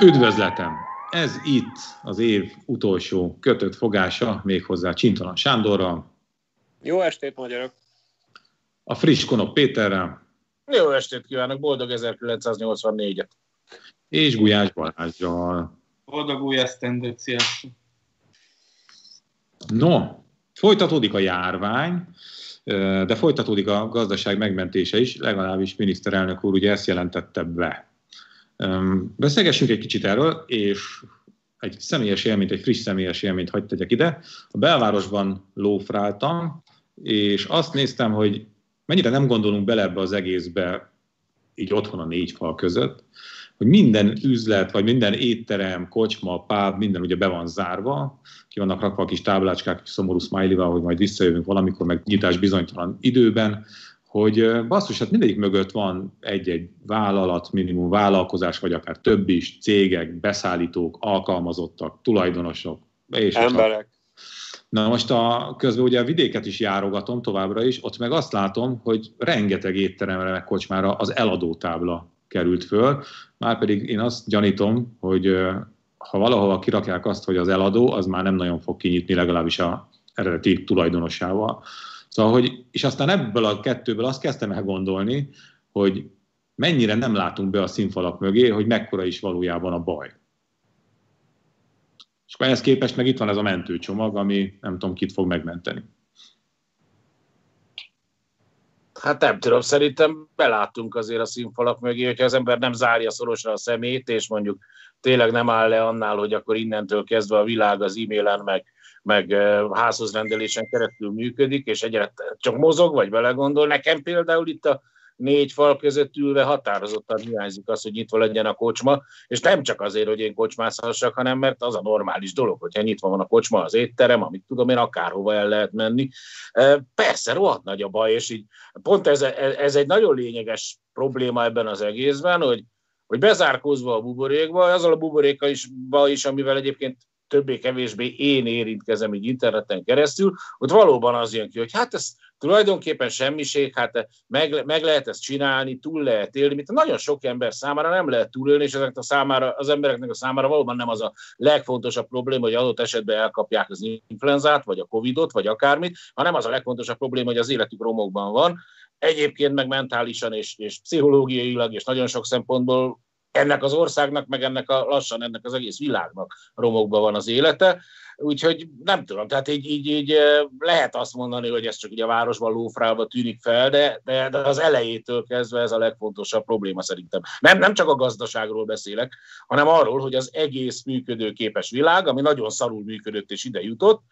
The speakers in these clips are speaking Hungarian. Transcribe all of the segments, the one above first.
Üdvözletem! Ez itt az év utolsó kötött fogása, méghozzá Csintalan Sándorral. Jó estét, magyarok! A friss Konok Péterrel. Jó estét kívánok, boldog 1984-et! És Gulyás Balázsral. Boldog új esztendőt, sziasztok! No, folytatódik a járvány, de folytatódik a gazdaság megmentése is, legalábbis miniszterelnök úr ugye ezt jelentette be. Beszélgessünk egy kicsit erről, és egy személyes élményt, egy friss személyes élményt hagyd tegyek ide. A belvárosban lófráltam, és azt néztem, hogy mennyire nem gondolunk bele ebbe az egészbe, így otthon a négy fal között, hogy minden üzlet, vagy minden étterem, kocsma, pub, minden ugye be van zárva, ki vannak rakva a kis táblácskák, kis szomorú smiley hogy majd visszajövünk valamikor, meg nyitás bizonytalan időben, hogy basszus, hát mindegyik mögött van egy-egy vállalat, minimum vállalkozás, vagy akár több is, cégek, beszállítók, alkalmazottak, tulajdonosok. És Emberek. Na most a, közben ugye a vidéket is járogatom továbbra is, ott meg azt látom, hogy rengeteg étteremre, meg kocsmára az eladó tábla került föl, márpedig én azt gyanítom, hogy ha valahova kirakják azt, hogy az eladó, az már nem nagyon fog kinyitni, legalábbis a eredeti tulajdonosával. Szóval, hogy, és aztán ebből a kettőből azt kezdtem el gondolni, hogy mennyire nem látunk be a színfalak mögé, hogy mekkora is valójában a baj. És akkor ehhez képest meg itt van ez a mentőcsomag, ami nem tudom, kit fog megmenteni. Hát nem tudom, szerintem beláttunk azért a színfalak mögé, hogyha az ember nem zárja szorosra a szemét, és mondjuk tényleg nem áll le annál, hogy akkor innentől kezdve a világ az e-mailen, meg meg házhoz rendelésen keresztül működik, és egyre csak mozog, vagy belegondol. Nekem például itt a négy fal között ülve határozottan hiányzik az, hogy nyitva legyen a kocsma, és nem csak azért, hogy én kocsmászhassak, hanem mert az a normális dolog, hogyha nyitva van a kocsma, az étterem, amit tudom én, akárhova el lehet menni. Persze, rohadt nagy a baj, és így pont ez, ez egy nagyon lényeges probléma ebben az egészben, hogy, hogy bezárkózva a buborékba, azzal a buborékkal is, is, amivel egyébként többé-kevésbé én érintkezem így interneten keresztül, ott valóban az jön ki, hogy hát ez tulajdonképpen semmiség, hát meg, meg lehet ezt csinálni, túl lehet élni, mint nagyon sok ember számára nem lehet túlélni, és ezek a számára, az embereknek a számára valóban nem az a legfontosabb probléma, hogy adott esetben elkapják az influenzát, vagy a covidot, vagy akármit, hanem az a legfontosabb probléma, hogy az életük romokban van, egyébként meg mentálisan és, és pszichológiailag és nagyon sok szempontból ennek az országnak, meg ennek a lassan ennek az egész világnak romokban van az élete. Úgyhogy nem tudom, tehát így, így, így lehet azt mondani, hogy ez csak ugye a városban lófrálva tűnik fel, de, de, de az elejétől kezdve ez a legfontosabb probléma szerintem. Nem, nem csak a gazdaságról beszélek, hanem arról, hogy az egész működőképes világ, ami nagyon szarul működött és ide jutott,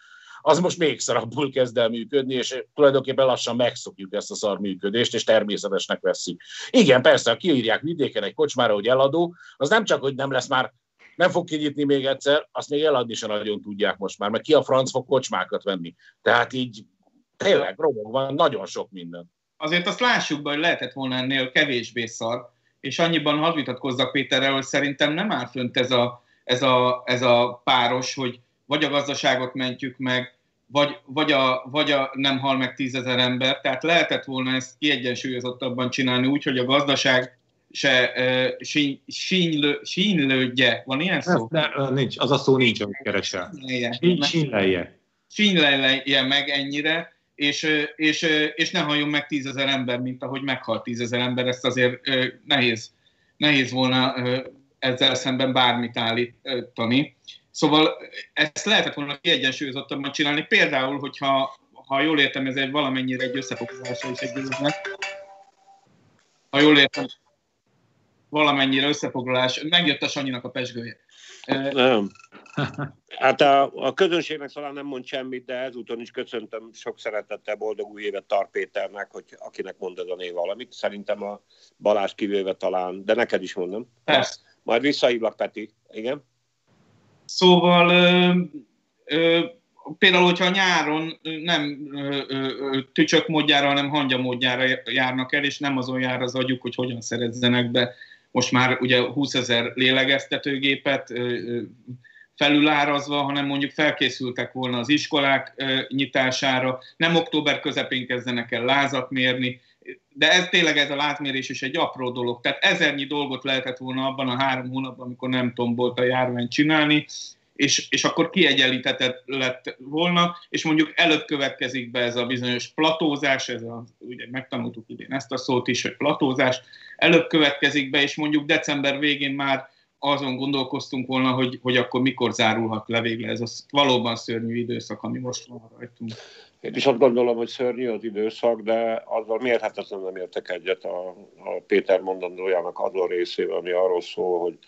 az most még szarabbul kezd el működni, és tulajdonképpen lassan megszokjuk ezt a szar működést, és természetesnek veszik. Igen, persze, ha kiírják vidéken egy kocsmára, hogy eladó, az nem csak, hogy nem lesz már nem fog kinyitni még egyszer, azt még eladni sem nagyon tudják most már, mert ki a franc fog kocsmákat venni. Tehát így tényleg romok van, nagyon sok minden. Azért azt lássuk be, hogy lehetett volna ennél kevésbé szar, és annyiban hadd vitatkozzak Péterrel, hogy szerintem nem áll fönt ez a, ez a, ez a páros, hogy vagy a gazdaságot mentjük meg, vagy, vagy, a, vagy a nem hal meg tízezer ember. Tehát lehetett volna ezt kiegyensúlyozottabban csinálni úgy, hogy a gazdaság se uh, síny, sínylő, sínylődje. Van ilyen szó? Ne, nincs, az a szó nincs, amit keresel. Sínylelje. Sínylelje meg ennyire, és, és, és ne halljon meg tízezer ember, mint ahogy meghalt tízezer ember. Ezt azért nehéz, nehéz volna ezzel szemben bármit állítani. Szóval ezt lehetett volna kiegyensúlyozottabban csinálni. Például, hogyha ha jól értem, ez egy valamennyire egy összefoglalása is egy. Ha jól értem, valamennyire összefoglalás. Megjött a Sanyinak a pesgője. Nem. Hát a, a közönségnek talán nem mond semmit, de ezúton is köszöntöm sok szeretettel boldog új évet Tar Péternek, hogy akinek mond ez a név valamit. Szerintem a Balázs kivéve talán, de neked is mondom. Persze. Majd visszahívlak, Peti. Igen? Szóval például, hogyha nyáron nem tücsök módjára, hanem hangya módjára járnak el, és nem azon jár az agyuk, hogy hogyan szerezzenek be. Most már ugye 20 ezer lélegeztetőgépet felülárazva, hanem mondjuk felkészültek volna az iskolák nyitására, nem október közepén kezdenek el lázat mérni, de ez tényleg ez a látmérés is egy apró dolog. Tehát ezernyi dolgot lehetett volna abban a három hónapban, amikor nem tombolt a járvány csinálni, és, és akkor kiegyenlítetett lett volna, és mondjuk előbb következik be ez a bizonyos platózás, ez a, ugye megtanultuk idén ezt a szót is, hogy platózás, előbb következik be, és mondjuk december végén már azon gondolkoztunk volna, hogy, hogy akkor mikor zárulhat le végre ez a valóban szörnyű időszak, ami most van rajtunk. Én is azt gondolom, hogy szörnyű az időszak, de azzal mérhetetlen nem értek egyet a, a Péter mondandójának azon részével, ami arról szól, hogy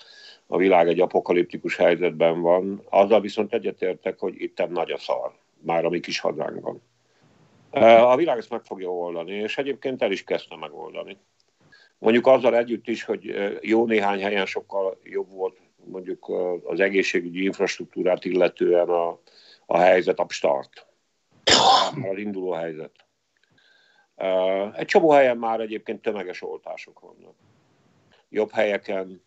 a világ egy apokaliptikus helyzetben van. Azzal viszont egyetértek, hogy itt nagy a szar, már a mi kis hazánkban. A világ ezt meg fogja oldani, és egyébként el is kezdte megoldani. Mondjuk azzal együtt is, hogy jó néhány helyen sokkal jobb volt mondjuk az egészségügyi infrastruktúrát illetően a, a helyzet, a start, az induló helyzet. Egy csomó helyen már egyébként tömeges oltások vannak. Jobb helyeken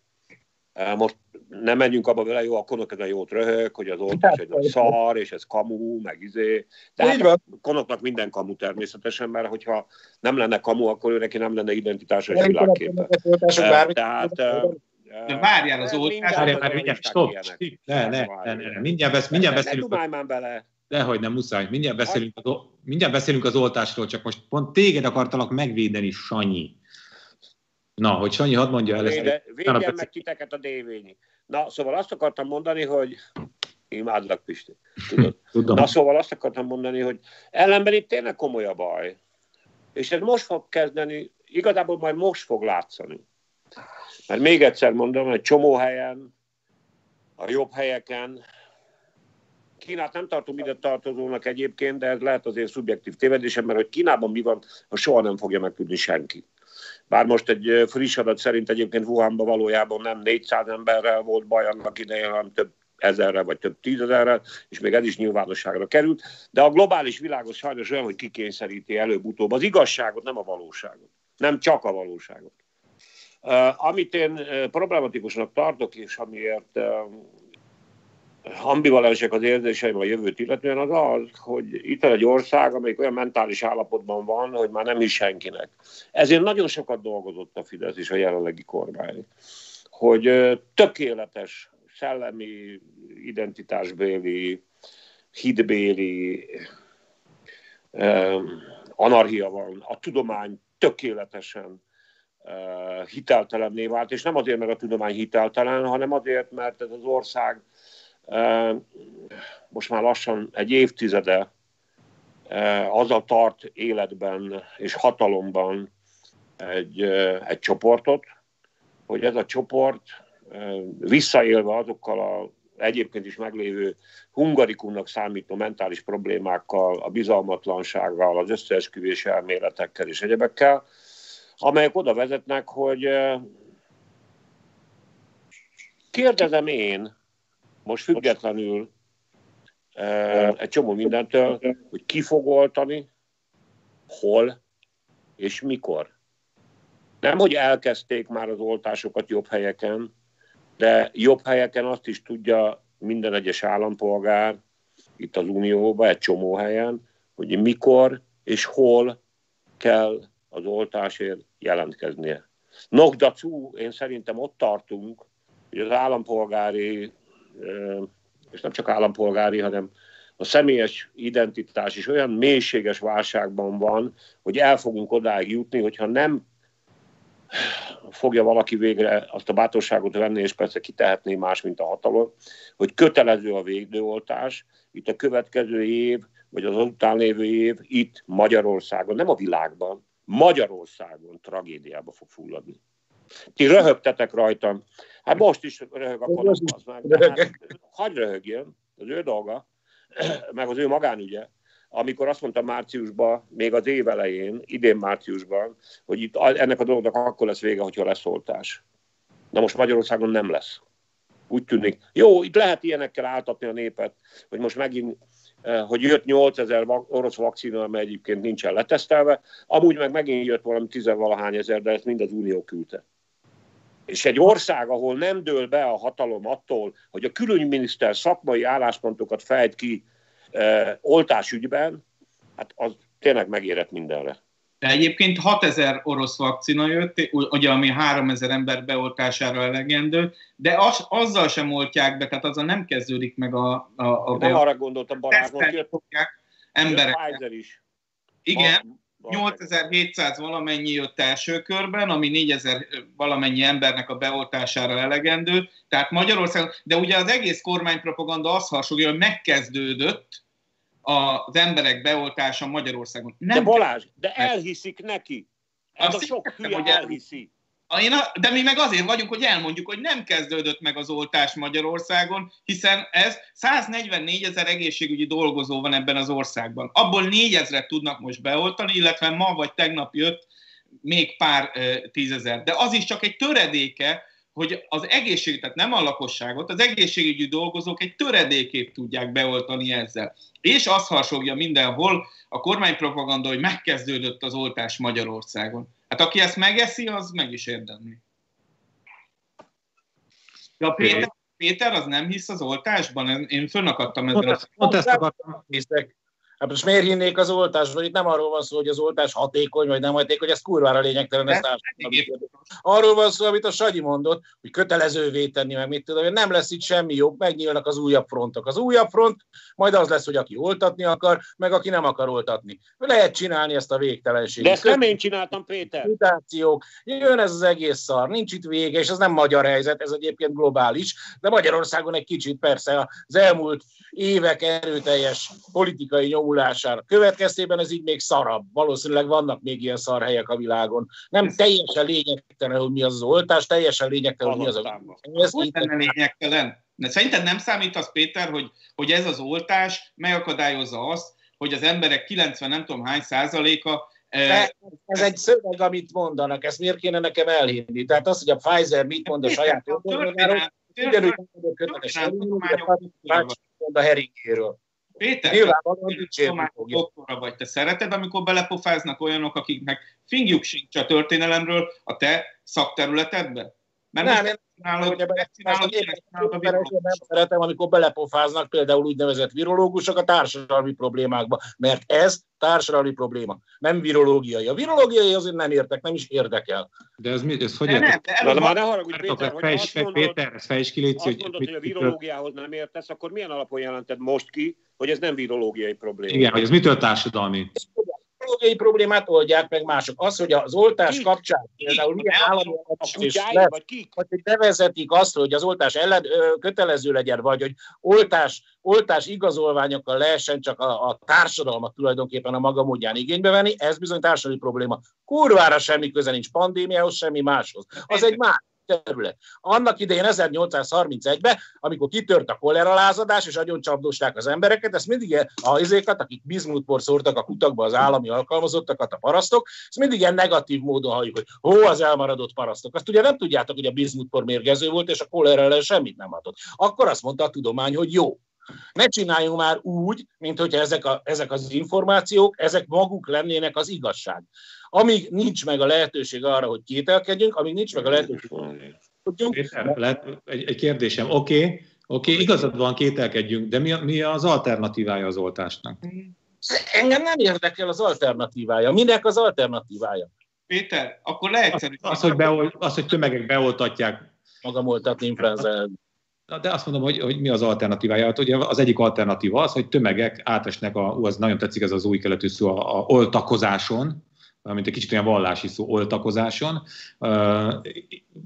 most nem menjünk abba vele, jó, akkor ez a jót röhög, hogy az oltás egy nagy szar, és ez kamu, meg izé. De hát konoknak minden kamu természetesen, mert hogyha nem lenne kamu, akkor ő neki nem lenne identitása és világképe. Tehát, de várjál az oltás. Várjál, várjál, mindjárt, stop. Ne, ne, ne, ne, mindjárt, besz, mindjárt beszélünk. Ne már bele. Dehogy nem muszáj. Mindjárt beszélünk, az, mindjárt beszélünk az oltásról, csak most pont téged akartalak megvédeni, Sanyi. Na, hogy Sanyi, hadd mondja el ezt. Védjen meg titeket a dévényi. Na, szóval azt akartam mondani, hogy imádlak, Pisti. Tudod? Tudom. Na, szóval azt akartam mondani, hogy ellenben itt tényleg komoly a baj. És ez most fog kezdeni, igazából majd most fog látszani. Mert még egyszer mondom, hogy csomó helyen, a jobb helyeken, Kínát nem tartom ide tartozónak egyébként, de ez lehet azért szubjektív tévedésem, mert hogy Kínában mi van, a soha nem fogja megtudni senki. Bár most egy friss adat szerint egyébként Wuhanban valójában nem 400 emberrel volt baj annak idején, hanem több ezerre vagy több tízezerrel, és még ez is nyilvánosságra került. De a globális világos sajnos olyan, hogy kikényszeríti előbb-utóbb az igazságot, nem a valóságot. Nem csak a valóságot. Uh, amit én problematikusnak tartok, és amiért uh, ambivalensek az érzéseim a jövőt illetően, az az, hogy itt egy ország, amelyik olyan mentális állapotban van, hogy már nem is senkinek. Ezért nagyon sokat dolgozott a Fidesz és a jelenlegi kormány, hogy tökéletes szellemi, identitásbéli, hitbéli anarchia van, a tudomány tökéletesen hiteltelenné vált, és nem azért, mert a tudomány hiteltelen, hanem azért, mert ez az ország most már lassan egy évtizede az a tart életben és hatalomban egy, egy csoportot, hogy ez a csoport visszaélve azokkal a egyébként is meglévő hungarikumnak számító mentális problémákkal, a bizalmatlansággal, az összeesküvés elméletekkel és egyebekkel, amelyek oda vezetnek, hogy kérdezem én, most függetlenül egy csomó mindentől, hogy ki fog oltani, hol és mikor. Nem, hogy elkezdték már az oltásokat jobb helyeken, de jobb helyeken azt is tudja minden egyes állampolgár, itt az Unióban, egy csomó helyen, hogy mikor és hol kell az oltásért jelentkeznie. Nokdacú, én szerintem ott tartunk, hogy az állampolgári és nem csak állampolgári, hanem a személyes identitás is olyan mélységes válságban van, hogy el fogunk odáig jutni, hogyha nem fogja valaki végre azt a bátorságot venni, és persze kitehetné más, mint a hatalom, hogy kötelező a végdőoltás, itt a következő év, vagy az után lévő év, itt Magyarországon, nem a világban, Magyarországon tragédiába fog fulladni. Ti röhögtetek rajtam. Hát most is röhög a konasz, meg. Hát, hagyj röhögjön, az ő dolga, meg az ő magánügye amikor azt mondta márciusban, még az év elején, idén márciusban, hogy itt ennek a dolognak akkor lesz vége, hogyha lesz oltás. Na most Magyarországon nem lesz. Úgy tűnik. Jó, itt lehet ilyenekkel áltatni a népet, hogy most megint eh, hogy jött 8000 orosz vakcina, amely egyébként nincsen letesztelve, amúgy meg megint jött valami tizenvalahány ezer, de ezt mind az Unió küldte. És egy ország, ahol nem dől be a hatalom attól, hogy a külügyminiszter szakmai álláspontokat fejt ki e, oltásügyben, hát az tényleg megérett mindenre. De egyébként 6000 orosz vakcina jött, ugye ami 3000 ember beoltására elegendő, de az, azzal sem oltják be, tehát azzal nem kezdődik meg a... a, a nem arra gondoltam, Balázs, jött emberek. is. Igen, 8700 valamennyi jött első körben, ami 4000 valamennyi embernek a beoltására elegendő. Tehát Magyarországon, de ugye az egész kormánypropaganda azt hasonló, hogy megkezdődött, az emberek beoltása Magyarországon. Nem de Balázs, de elhiszik neki. Ez a sok hülye elhiszi. Én a, de mi meg azért vagyunk, hogy elmondjuk, hogy nem kezdődött meg az oltás Magyarországon, hiszen ez 144 ezer egészségügyi dolgozó van ebben az országban. Abból 4 ezeret tudnak most beoltani, illetve ma vagy tegnap jött még pár tízezer. De az is csak egy töredéke hogy az egészség, tehát nem a lakosságot, az egészségügyi dolgozók egy töredékét tudják beoltani ezzel. És azt hasonlja mindenhol a kormánypropaganda, hogy megkezdődött az oltás Magyarországon. Hát aki ezt megeszi, az meg is érdemli. De a Péter, Péter az nem hisz az oltásban? Én fönnakadtam ezen. Pont, a... pont ezt akartam. Hiszek. Hát most miért hinnék az oltásról? Itt nem arról van szó, hogy az oltás hatékony vagy nem hatékony, ez kurvára lényegtelen. Ez arról van szó, amit a Sagyi mondott, hogy kötelezővé tenni, meg mit tudom, hogy nem lesz itt semmi jobb, megnyílnak az újabb frontok. Az újabb front majd az lesz, hogy aki oltatni akar, meg aki nem akar oltatni. Lehet csinálni ezt a végtelenséget. De ezt nem én csináltam, Péter. Mutációk. Jön ez az egész szar, nincs itt vége, és ez nem magyar helyzet, ez egyébként globális, de Magyarországon egy kicsit persze az elmúlt évek erőteljes politikai nyomulására következtében ez így még szarabb. Valószínűleg vannak még ilyen szar helyek a világon. Nem teljesen lényegtelen, hogy mi az az oltás, teljesen lényegtelen, hogy mi az a... Ez lenne lényegtelen. De szerinted nem számít az, Péter, hogy, hogy ez az oltás megakadályozza azt, hogy az emberek 90 nem tudom hány százaléka de ez egy szöveg, amit mondanak, ezt miért kéne nekem elhinni? Tehát az, hogy a Pfizer mit mond a saját oldaláról, ugyanúgy mondok a heringéről. Péter, Nyilvánvalóan doktora vagy, te szereted, amikor belepofáznak olyanok, akiknek fingjuk sincs a történelemről a te szakterületedbe? Mert nem, én csinálod, csinálod, csinálod, nem szeretem, amikor belepofáznak például úgynevezett virológusok a társadalmi problémákba, mert ez társadalmi probléma, nem virológiai. A virológiai azért nem értek, nem is érdekel. De ez, mi, ez hogy de nem, de előbb, már ne haragudj, Péter, hogy azt mondod, Péter, ez fejts ki, azt mondod, hogy, hogy a virológiához nem értesz, akkor milyen alapon jelented most ki, hogy ez nem virológiai probléma? Igen, hogy ez mitől társadalmi? Pszichológiai problémát oldják meg mások. Az, hogy az oltás ki? kapcsán például milyen állami is vagy, vagy hogy bevezetik azt, hogy az oltás ellen ö, kötelező legyen, vagy hogy oltás, oltás igazolványokkal lehessen csak a, a társadalmat tulajdonképpen a maga módján igénybe venni, ez bizony társadalmi probléma. Kurvára semmi köze nincs pandémiához, semmi máshoz. Az egy más terület. Annak idején 1831-ben, amikor kitört a kolera lázadás, és agyon csapdosták az embereket, ezt mindig a izékat, akik bizmutpor szórtak a kutakba az állami alkalmazottakat, a parasztok, ezt mindig ilyen negatív módon halljuk, hogy hó az elmaradott parasztok. Azt ugye nem tudjátok, hogy a bizmutpor mérgező volt, és a kolera ellen semmit nem adott. Akkor azt mondta a tudomány, hogy jó. Ne csináljunk már úgy, mint hogyha ezek, a, ezek az információk, ezek maguk lennének az igazság. Amíg nincs meg a lehetőség arra, hogy kételkedjünk, amíg nincs meg a lehetőség lehet, egy, egy kérdésem. Oké, okay, oké, okay, igazad van, kételkedjünk, de mi, mi az alternatívája az oltásnak? Engem nem érdekel az alternatívája. Minek az alternatívája? Péter, akkor leegyszerűsítjük. Az, az, hogy, beol, az, hogy tömegek beoltatják. Magam oltatni influenza de azt mondom, hogy, hogy mi az alternatívája. Hát ugye az egyik alternatíva az, hogy tömegek átesnek, a, ú, az nagyon tetszik ez az új keletű szó, a, a oltakozáson, mint egy kicsit olyan vallási szó, oltakozáson,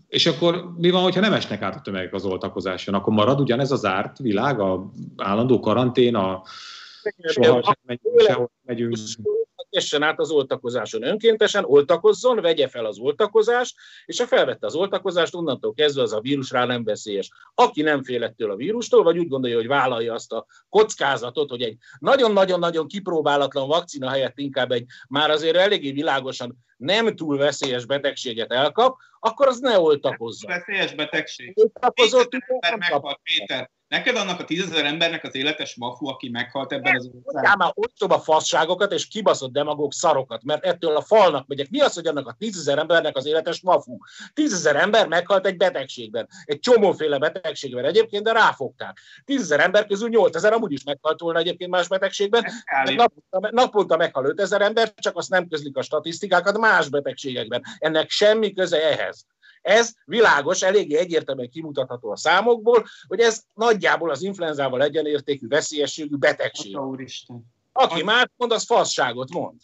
és akkor mi van, hogyha nem esnek át a tömegek az oltakozáson? Akkor marad ugyanez az zárt világ, a állandó karantén, a soha sem megyünk, sehol megyünk essen át az oltakozáson önkéntesen, oltakozzon, vegye fel az oltakozást, és ha felvette az oltakozást, onnantól kezdve az a vírus rá nem veszélyes. Aki nem fél ettől a vírustól, vagy úgy gondolja, hogy vállalja azt a kockázatot, hogy egy nagyon-nagyon-nagyon kipróbálatlan vakcina helyett inkább egy már azért eléggé világosan nem túl veszélyes betegséget elkap, akkor az ne oltakozzon. Veszélyes betegség. Oltakozott, Péter, meghalt, Péter. Neked annak a tízezer embernek az életes mafu, aki meghalt ebben az országban. már ostoba fasságokat és kibaszott demagóg szarokat, mert ettől a falnak megyek. Mi az, hogy annak a tízezer embernek az életes mafu? Tízezer ember meghalt egy betegségben, egy csomóféle betegségben egyébként, de ráfogták. Tízezer ember közül 8000 amúgy is meghalt volna egyébként más betegségben. Naponta, naponta meghal 5000 ember, csak azt nem közlik a statisztikákat más betegségekben. Ennek semmi köze ehhez. Ez világos, eléggé egyértelműen kimutatható a számokból, hogy ez nagyjából az influenzával egyenértékű veszélyességű betegség. Aki már mond, az fasságot mond.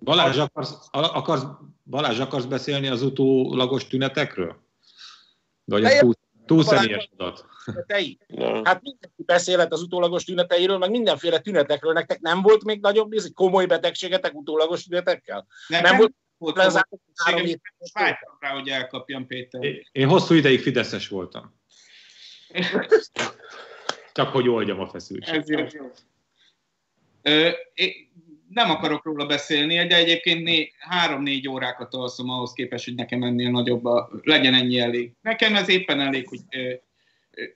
Balázs, akarsz, akarsz, Balázs, akarsz beszélni az utólagos tünetekről? Vagy ez túl, túl személyes adat? Hát mindenki beszélhet az utólagos tüneteiről, meg mindenféle tünetekről. Nektek nem volt még nagyobb komoly betegségetek utólagos tünetekkel? Nekem nem volt volt rá, hogy elkapjam Péter. Én, én hosszú ideig Fideszes voltam. Csak hogy oldjam a feszültséget. nem akarok róla beszélni, de egyébként né, három-négy órákat alszom ahhoz képest, hogy nekem ennél nagyobb a, legyen ennyi elég. Nekem ez éppen elég, hogy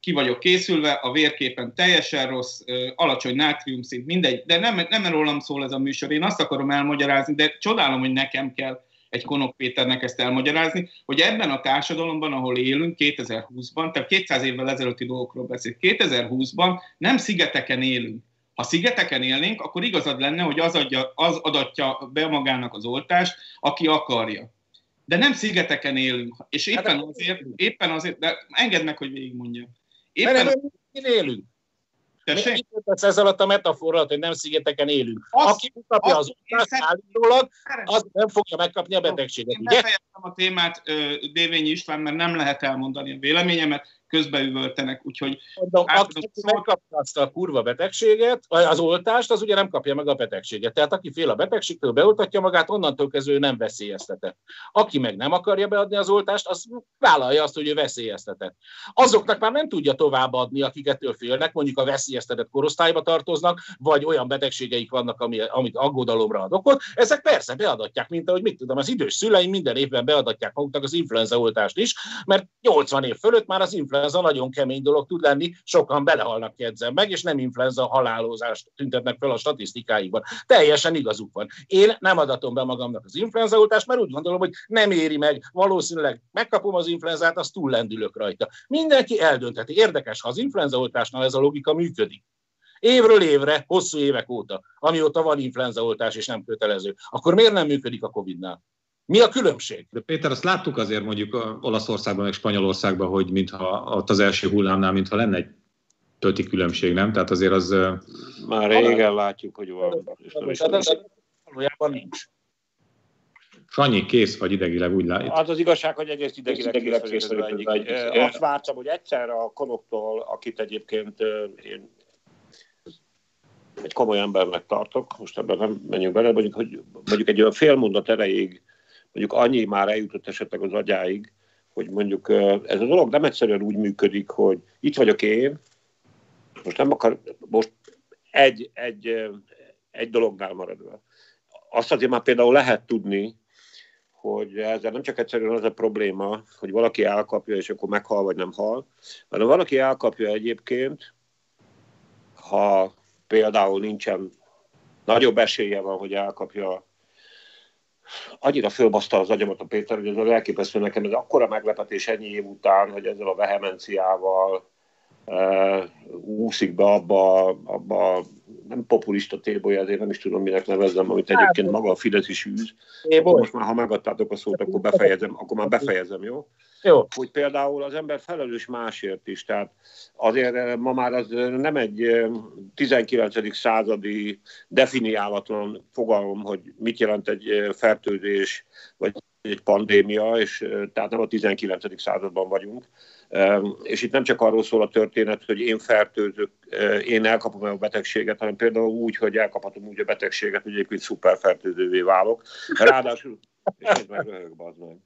ki vagyok készülve, a vérképen teljesen rossz, alacsony nátriumszint, mindegy, de nem, nem rólam szól ez a műsor, én azt akarom elmagyarázni, de csodálom, hogy nekem kell egy Konok Péternek ezt elmagyarázni, hogy ebben a társadalomban, ahol élünk 2020-ban, tehát 200 évvel ezelőtti dolgokról beszél, 2020-ban nem szigeteken élünk. Ha szigeteken élnénk, akkor igazad lenne, hogy az, adja, az adatja be magának az oltást, aki akarja. De nem szigeteken élünk, és hát éppen azért, éppen azért, de engedd meg, hogy végigmondjam. Éppen nem élünk. Tessék? Mit ez alatt a metaforral, hogy nem szigeteken élünk? Azt, Aki kapja az utást állítólag, az nem fogja megkapni a betegséget. Én befejeztem a témát, Dévényi István, mert nem lehet elmondani a véleményemet közbeüvöltenek, úgyhogy... Mondom, aki megkapja azt a kurva betegséget, az oltást, az ugye nem kapja meg a betegséget. Tehát aki fél a betegségtől, beoltatja magát, onnantól kezdve ő nem veszélyeztetett. Aki meg nem akarja beadni az oltást, az vállalja azt, hogy ő veszélyeztetett. Azoknak már nem tudja továbbadni, akik ettől félnek, mondjuk a veszélyeztetett korosztályba tartoznak, vagy olyan betegségeik vannak, ami, amit aggodalomra ad okot. Ezek persze beadatják, mint ahogy mit tudom, az idős szüleim minden évben beadatják maguknak az influenza oltást is, mert 80 év fölött már az influenza influenza nagyon kemény dolog tud lenni, sokan belehalnak jegyzem meg, és nem influenza halálozást tüntetnek fel a statisztikáikban. Teljesen igazuk van. Én nem adatom be magamnak az influenza oltást, mert úgy gondolom, hogy nem éri meg, valószínűleg megkapom az influenzát, az túl lendülök rajta. Mindenki eldöntheti. Érdekes, ha az influenza oltásnál ez a logika működik évről évre, hosszú évek óta, amióta van influenzaoltás és nem kötelező, akkor miért nem működik a Covid-nál? Mi a különbség? De Péter, azt láttuk azért mondjuk Olaszországban, meg Spanyolországban, hogy mintha ott az első hullámnál, mintha lenne egy tölti különbség, nem? Tehát azért az... Már régen látjuk, hogy van. Valójában nincs. Sanyi, kész vagy idegileg, úgy látjuk. Az az igazság, hogy egész idegileg, idegileg kész, kész vagyok. Egyik. Azt vártam, hogy egyszer a konoktól, akit egyébként én egy komoly embernek tartok, most ebben nem menjünk bele, mondjuk, hogy mondjuk egy olyan fél mondat erejéig mondjuk annyi már eljutott esetleg az agyáig, hogy mondjuk ez a dolog nem egyszerűen úgy működik, hogy itt vagyok én, most nem akar, most egy, egy, egy dolognál maradva. Azt azért már például lehet tudni, hogy ezzel nem csak egyszerűen az a probléma, hogy valaki elkapja, és akkor meghal, vagy nem hal, hanem valaki elkapja egyébként, ha például nincsen nagyobb esélye van, hogy elkapja annyira fölbaszta az agyamat a Péter, hogy ez elképesztő nekem, ez akkora meglepetés ennyi év után, hogy ezzel a vehemenciával uh, úszik be abba, abba nem populista téboly, ezért nem is tudom, minek nevezzem, amit egyébként maga a Fidesz is űz. Most már, ha megadtátok a szót, akkor befejezem, akkor már befejezem, jó? Jó. Hogy például az ember felelős másért is, tehát azért eh, ma már az eh, nem egy 19. Eh, századi definiálatlan fogalom, hogy mit jelent egy fertőzés, vagy egy pandémia, és tehát nem a 19. században vagyunk. És itt nem csak arról szól a történet, hogy én fertőzök, én elkapom a betegséget, hanem például úgy, hogy elkaphatom úgy a betegséget, hogy egyébként szuperfertőzővé válok. Ráadásul, és ez meg röhög, meg.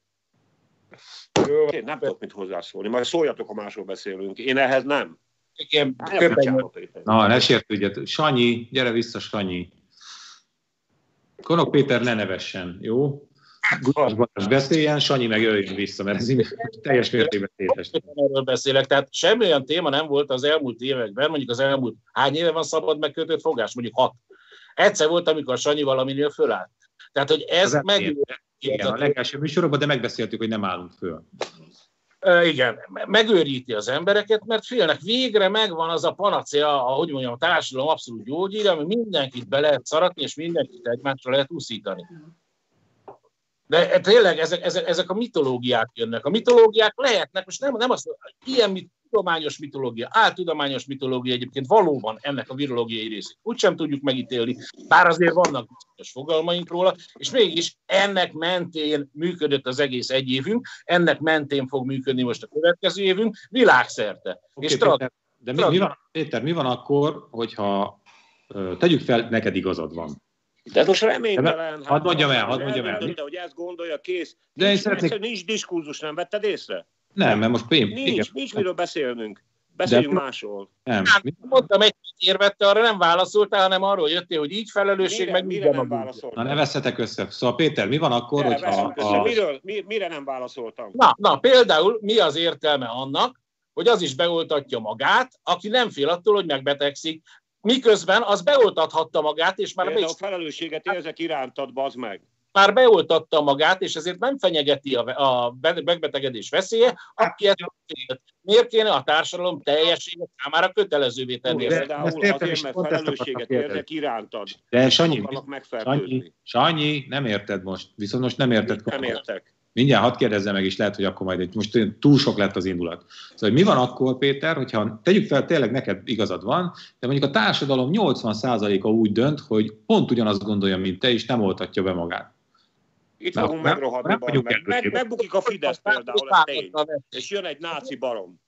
Én nem tudok mit hozzászólni, majd szóljatok, ha másról beszélünk. Én ehhez nem. Igen, Na, ne sértődjed. Sanyi, gyere vissza, Sanyi. Konok Péter ne nevessen, jó? Gulyás Balázs beszéljen, Sanyi meg jöjjön vissza, mert ez teljes mértékben tétes. Erről beszélek, tehát semmi olyan téma nem volt az elmúlt években, mondjuk az elmúlt hány éve van szabad megkötött fogás, mondjuk hat. Egyszer volt, amikor Sanyi valaminél fölállt. Tehát, hogy ez meg... Igen, a legelső műsorokban, de megbeszéltük, hogy nem állunk föl. Igen, megőríti az embereket, mert félnek, végre megvan az a panacea, ahogy mondjam, a társadalom abszolút gyógyír, ami mindenkit be lehet szaratni, és mindenkit egymásra lehet úszítani. De tényleg ezek, ezek, ezek a mitológiák jönnek. A mitológiák lehetnek, most nem, nem azt, ilyen mit, tudományos mitológia, áltudományos mitológia egyébként valóban ennek a virológiai részét. Úgy sem tudjuk megítélni, bár azért vannak bizonyos fogalmaink róla, és mégis ennek mentén működött az egész egy évünk, ennek mentén fog működni most a következő évünk, világszerte. Okay, és Péter, de mi, mi, van, Péter, mi van akkor, hogyha tegyük fel, neked igazad van. De most reménytelen. Hát, hadd mondjam el, hadd mondjam el. hogy ezt gondolja, kész. De nincs, én szeretnék... nincs diskurzus, nem vetted észre? Nem, mert most én... Nincs, igen. nincs miről beszélnünk. Beszéljünk De, másról. Nem. nem. Mondtam egy érvet, arra nem válaszoltál, hanem arról jöttél, hogy így felelősség, mire, meg mire nem válaszoltam. Na ne veszetek össze. Szóval Péter, mi van akkor, hogy hogyha... A... Miről, mi, mire nem válaszoltam? Na, na, például mi az értelme annak, hogy az is beoltatja magát, aki nem fél attól, hogy megbetegszik, miközben az beoltathatta magát, és már... De a felelősséget érzek irántad, bazd meg már beoltatta magát, és ezért nem fenyegeti a, a megbetegedés veszélye, aki ezt Miért kéne a társadalom teljessége számára kötelezővé tenni? Például azért, mert felelősséget érzek irántad. De Sanyi, Sanyi, Sanyi, nem érted most. Viszont most nem érted. Nem értek. Mindjárt hadd kérdezzem meg, és lehet, hogy akkor majd egy, most túl sok lett az indulat. Szóval mi van akkor, Péter, hogyha tegyük fel, tényleg neked igazad van, de mondjuk a társadalom 80%-a úgy dönt, hogy pont ugyanazt gondolja, mint te, és nem oltatja be magát. Itt Na, fogunk megrohadni, meg. meg. Megbukik a Fidesz például, ez tény. És jön egy náci barom.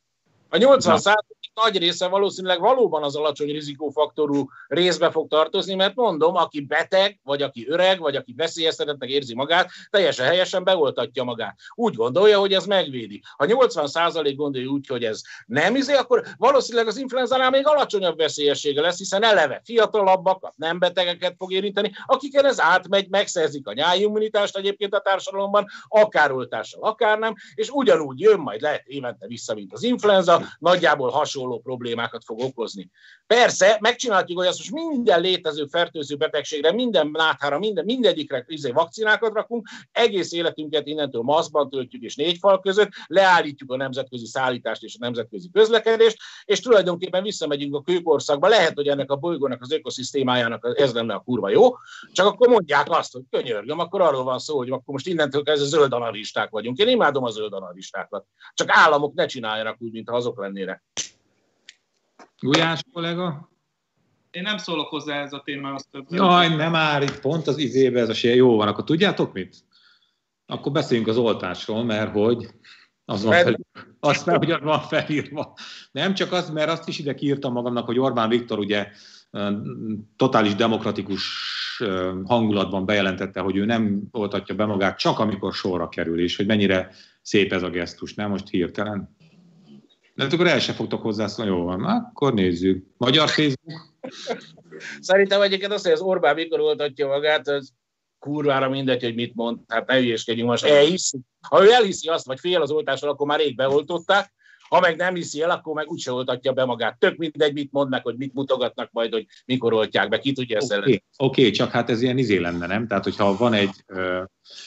A 80 százalék nagy része valószínűleg valóban az alacsony rizikófaktorú részbe fog tartozni, mert mondom, aki beteg, vagy aki öreg, vagy aki veszélyeztetettnek érzi magát, teljesen helyesen beoltatja magát. Úgy gondolja, hogy ez megvédi. Ha 80 százalék gondolja úgy, hogy ez nem izé, akkor valószínűleg az influenzánál még alacsonyabb veszélyessége lesz, hiszen eleve fiatalabbakat, nem betegeket fog érinteni, akiken ez átmegy, megszerzik a nyájimmunitást egyébként a társadalomban, akár oltással, akár nem, és ugyanúgy jön majd lehet évente vissza, mint az influenza, nagyjából hasonló problémákat fog okozni. Persze, megcsináljuk, hogy azt most minden létező fertőző betegségre, minden náthára, minden, mindegyikre izé, vakcinákat rakunk, egész életünket innentől maszkban töltjük és négy fal között, leállítjuk a nemzetközi szállítást és a nemzetközi közlekedést, és tulajdonképpen visszamegyünk a kőkorszakba. Lehet, hogy ennek a bolygónak az ökoszisztémájának ez lenne a kurva jó, csak akkor mondják azt, hogy könyörgöm, akkor arról van szó, hogy akkor most innentől kezdve zöld analisták vagyunk. Én imádom a zöld analistákat. Csak államok ne csináljanak úgy, mintha azok lennének. Gulyás kollega? Én nem szólok hozzá ez a témához többet. Jaj, nem már itt pont az izébe ez a sér. Jó van, akkor tudjátok mit? Akkor beszéljünk az oltásról, mert hogy az van fel, azt fel, hogy van felírva. Nem csak az, mert azt is ide kiírtam magamnak, hogy Orbán Viktor ugye totális demokratikus hangulatban bejelentette, hogy ő nem oltatja be magát, csak amikor sorra kerül, és hogy mennyire szép ez a gesztus, nem most hirtelen. De hát akkor el sem fogtok hozzászólni, jó van, akkor nézzük. Magyar Facebook? Szerintem egyébként azt, hogy az Orbán mikor oltatja magát, az kurvára mindegy, hogy mit mond, hát ne hülyéskedjünk most, elhiszi. Ha ő elhiszi azt, vagy fél az oltásról, akkor már rég beoltották, ha meg nem hiszi el, akkor meg úgyse oltatja be magát. Tök mindegy, mit mondnak, hogy mit mutogatnak majd, hogy mikor oltják be, ki tudja ezt Oké, okay, okay, csak hát ez ilyen izé lenne, nem? Tehát, hogyha van egy ö,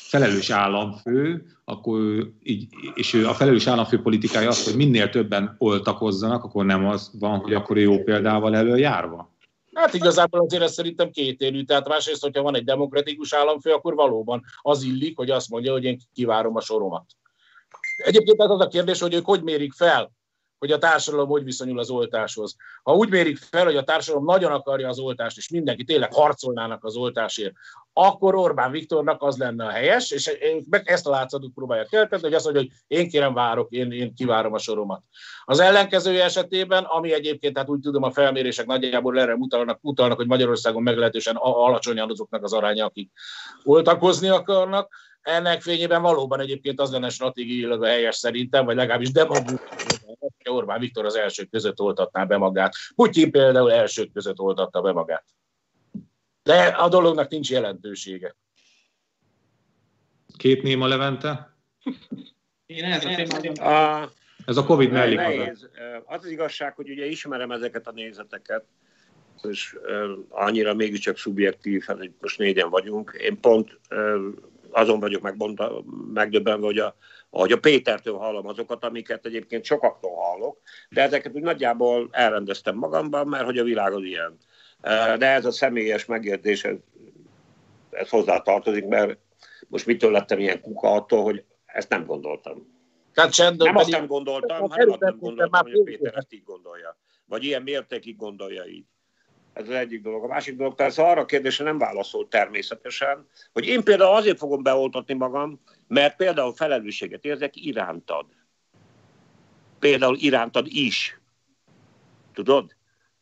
felelős államfő, akkor így, és ő, a felelős államfő politikája az, hogy minél többen oltakozzanak, akkor nem az van, hogy akkor jó példával előjárva? Hát igazából azért ez szerintem kétélű. Tehát másrészt, hogyha van egy demokratikus államfő, akkor valóban az illik, hogy azt mondja, hogy én kivárom a soromat. Egyébként az a kérdés, hogy ők hogy mérik fel, hogy a társadalom hogy viszonyul az oltáshoz. Ha úgy mérik fel, hogy a társadalom nagyon akarja az oltást, és mindenki tényleg harcolnának az oltásért, akkor Orbán Viktornak az lenne a helyes, és ezt a látszatot próbálja kelteni, hogy azt mondja, hogy én kérem várok, én, én kivárom a soromat. Az ellenkezője esetében, ami egyébként, hát úgy tudom, a felmérések nagyjából erre mutalnak, mutalnak hogy Magyarországon meglehetősen alacsonyan azoknak az aránya, akik oltakozni akarnak, ennek fényében valóban egyébként az lenne stratégiailag a helyes szerintem, vagy legalábbis demagóg, Orbán Viktor az elsők között oltatná be magát. Putyin például elsők között oltatta be magát. De a dolognak nincs jelentősége. Két néma Levente? Én ez a témában... Ez a Covid mellé. Nehéz. Az az igazság, hogy ugye ismerem ezeket a nézeteket, és annyira mégiscsak szubjektív, hát, hogy most négyen vagyunk. Én pont azon vagyok megdöbbenve, hogy a, hogy a Pétertől hallom azokat, amiket egyébként sokaktól hallok, de ezeket úgy nagyjából elrendeztem magamban, mert hogy a világ az ilyen. De ez a személyes megértés, ez, ez hozzá tartozik, mert most mitől lettem ilyen kuka attól, hogy ezt nem gondoltam. Tehát nem azt nem gondoltam, hanem azt nem gondoltam, hogy a Péter ezt így gondolja. Vagy ilyen mértékig gondolja így. Ez az egyik dolog. A másik dolog persze arra a kérdésre nem válaszol természetesen, hogy én például azért fogom beoltatni magam, mert például felelősséget érzek irántad. Például irántad is. Tudod?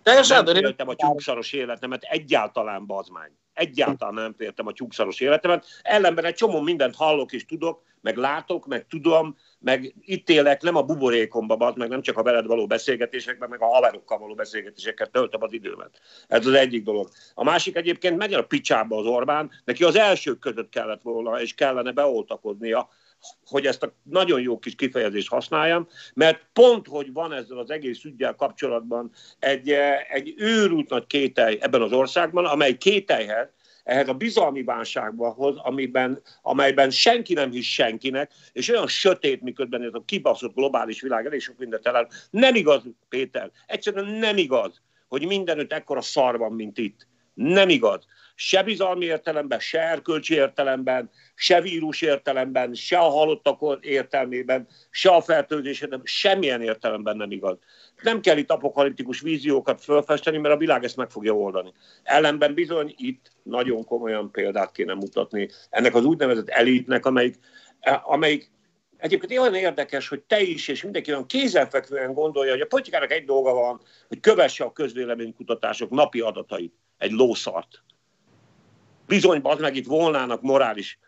Teljesen nem éltem a tyúkszaros életemet, egyáltalán bazmány. Egyáltalán nem éltem a tyúkszaros életemet. Ellenben egy csomó mindent hallok és tudok, meg látok, meg tudom, meg itt élek, nem a buborékomba, meg nem csak a veled való beszélgetésekben, meg a haverokkal való beszélgetéseket töltöm az időmet. Ez az egyik dolog. A másik egyébként megy a picsába az Orbán, neki az elsők között kellett volna, és kellene beoltakoznia, hogy ezt a nagyon jó kis kifejezést használjam, mert pont, hogy van ezzel az egész ügyel kapcsolatban egy, egy őrült nagy kételj ebben az országban, amely kételyhez ehhez a bizalmi válsághoz, amiben, amelyben senki nem hisz senkinek, és olyan sötét, miközben ez a kibaszott globális világ elég sok mindent elel. Nem igaz, Péter, egyszerűen nem igaz, hogy mindenütt ekkora szar van, mint itt. Nem igaz. Se bizalmi értelemben, se erkölcsi értelemben, se vírus értelemben, se a halottak értelmében, se a fertőzés semmilyen értelemben nem igaz. Nem kell itt apokaliptikus víziókat felfesteni, mert a világ ezt meg fogja oldani. Ellenben bizony itt nagyon komolyan példát kéne mutatni ennek az úgynevezett elitnek, amelyik, amelyik Egyébként olyan érdekes, hogy te is, és mindenki olyan kézenfekvően gondolja, hogy a politikának egy dolga van, hogy kövesse a közvéleménykutatások napi adatait, egy lószart. Bizony, az meg itt volnának morális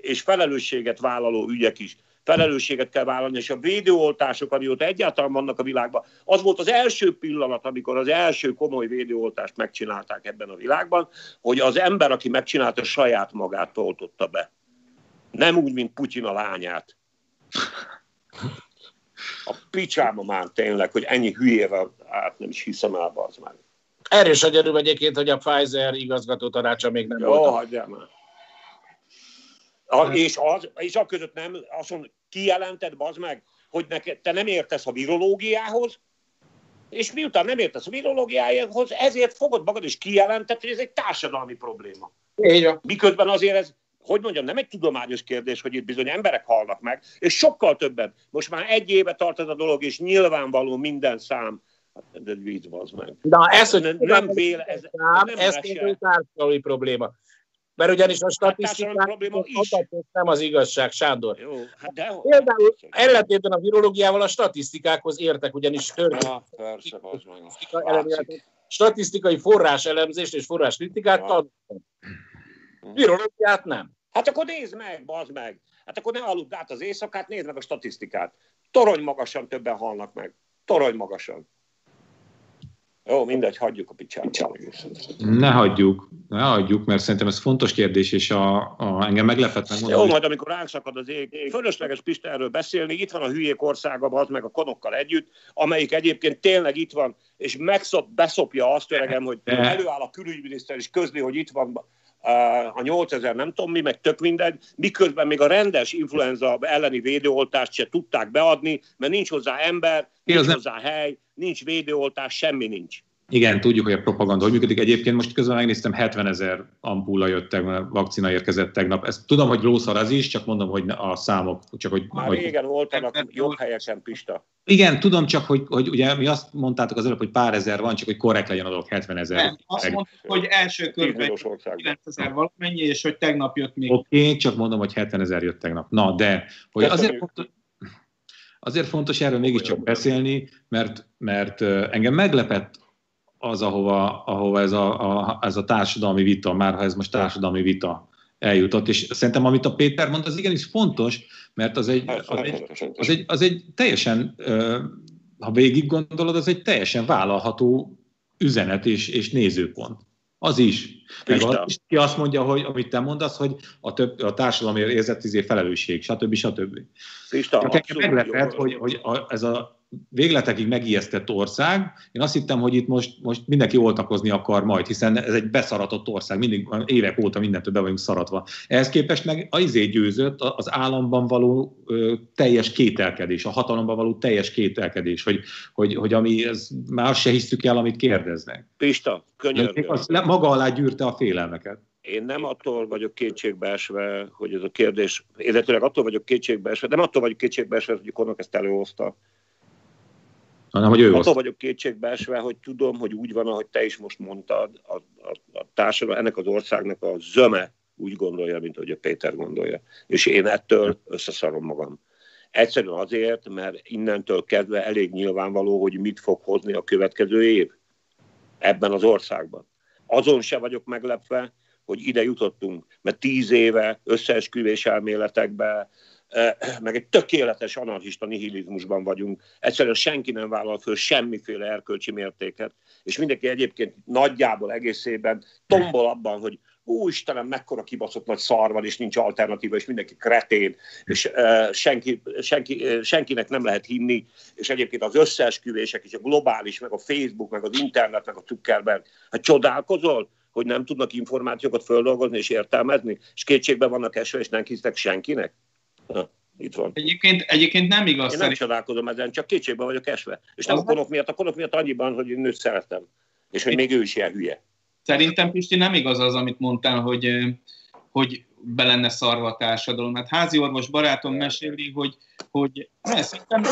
és felelősséget vállaló ügyek is felelősséget kell vállalni, és a védőoltások, amióta egyáltalán vannak a világban, az volt az első pillanat, amikor az első komoly védőoltást megcsinálták ebben a világban, hogy az ember, aki megcsinálta, saját magát oltotta be. Nem úgy, mint Putyin a lányát. A picsáma már tényleg, hogy ennyi hülyével át nem is hiszem el, az már. Erős a gyerünk egyébként, hogy a Pfizer igazgató tanácsa még nem Jó, volt. hagyjál már. A, és, az, és a között nem, mondja, kijelented, bazd meg, hogy neked, te nem értesz a virológiához, és miután nem értesz a virológiához, ezért fogod magad és kijelented, hogy ez egy társadalmi probléma. Így van. Miközben azért ez, hogy mondjam, nem egy tudományos kérdés, hogy itt bizony emberek halnak meg, és sokkal többen. Most már egy éve tart ez a dolog, és nyilvánvaló minden szám, Hát ez víz, az meg. Na, ez, hogy nem, nem véle, ez, nem ez társadalmi probléma. Mert ugyanis a statisztikák hát nem az igazság, Sándor. Jó, hát de Például ellentétben a virológiával a statisztikákhoz értek, ugyanis törvény. statisztikai forrás elemzést és forrás kritikát tanultam. Virológiát nem. Hát akkor nézd meg, bazd meg. Hát akkor ne aludd át az éjszakát, nézd meg a statisztikát. Torony magasan többen halnak meg. Torony magasan. Jó, mindegy, hagyjuk a picsát. Ne hagyjuk, ne hagyjuk, mert szerintem ez fontos kérdés, és a, a engem meglepett megmondani. Jó, majd amikor ránk szakad az ég, fölösleges Pista erről beszélni, itt van a hülyék országa, az meg a konokkal együtt, amelyik egyébként tényleg itt van, és megszop, beszopja azt öregem, hogy előáll a külügyminiszter és közli, hogy itt van a 8000 nem tudom mi, meg tök mindegy, miközben még a rendes influenza elleni védőoltást se tudták beadni, mert nincs hozzá ember, nincs hozzá hely, nincs védőoltás, semmi nincs. Igen, tudjuk, hogy a propaganda hogy működik. Egyébként most közben megnéztem, 70 ezer ampulla jött tegnap, vakcina érkezett tegnap. Ezt tudom, hogy lószar az is, csak mondom, hogy a számok. Csak hogy, Már hogy... régen voltak jobb helyeken, Pista. Igen, tudom, csak hogy, hogy ugye mi azt mondtátok az előbb, hogy pár ezer van, csak hogy korrekt legyen adok 70 ezer. Nem, azt mondtuk, hogy első körben 9 ezer valamennyi, és hogy tegnap jött még. Oké, okay, csak mondom, hogy 70 ezer jött tegnap. Na, de hogy azért fontos, azért fontos erről mégiscsak beszélni, mert, mert engem meglepett az, ahova, ahova ez, a, a, ez a társadalmi vita, már ha ez most társadalmi vita eljutott, és szerintem amit a Péter mond, az igenis fontos, mert az egy, az egy, az egy, az egy teljesen, ha végig gondolod, az egy teljesen vállalható üzenet és, és nézőpont. Az is. Meg az is, ki azt mondja, hogy amit te mondasz, hogy a, több, a társadalmi érzett felelősség, stb. stb. Pista, meglepett, hogy, hogy a, ez a végletekig megijesztett ország. Én azt hittem, hogy itt most, most mindenki oltakozni akar majd, hiszen ez egy beszaratott ország, mindig évek óta mindentől be vagyunk szaratva. Ehhez képest meg az izé győzött az államban való ö, teljes kételkedés, a hatalomban való teljes kételkedés, hogy, hogy, hogy ami, ez, már azt se hisztük el, amit kérdeznek. Pista, könyörgöm. Maga alá gyűrte a félelmeket. Én nem attól vagyok kétségbeesve, hogy ez a kérdés, illetőleg attól vagyok kétségbeesve, nem attól vagyok kétségbeesve, hogy Konok ezt előhozta, hanem hogy ő Attól vagyok kétségbeesve, hogy tudom, hogy úgy van, ahogy te is most mondtad, a, a, a társadalom, ennek az országnak a zöme úgy gondolja, mint ahogy a Péter gondolja. És én ettől összeszarom magam. Egyszerűen azért, mert innentől kezdve elég nyilvánvaló, hogy mit fog hozni a következő év ebben az országban. Azon se vagyok meglepve, hogy ide jutottunk, mert tíz éve összeesküvés elméletekbe, meg egy tökéletes anarchista nihilizmusban vagyunk. Egyszerűen senki nem vállal föl semmiféle erkölcsi mértéket, és mindenki egyébként nagyjából egészében tombol abban, hogy ó Istenem, mekkora kibaszott nagy szar van, és nincs alternatíva, és mindenki kretén, és uh, senki, senki, uh, senkinek nem lehet hinni, és egyébként az összeesküvések, és a globális, meg a Facebook, meg az internet, meg a Zuckerberg, hát csodálkozol, hogy nem tudnak információkat földolgozni és értelmezni, és kétségben vannak esve, és nem hisznek senkinek? Na, itt van. Egyébként, egyébként nem igaz. Én nem csodálkozom ezen, csak kétségbe vagyok esve. És nem a konok miatt, a konok miatt annyiban, hogy én nőt szeretem. És hogy még ő is ilyen hülye. Szerintem, Pisti, nem igaz az, amit mondtál, hogy, hogy be lenne szarva a társadalom. Hát házi orvos barátom meséli, hogy, hogy nem,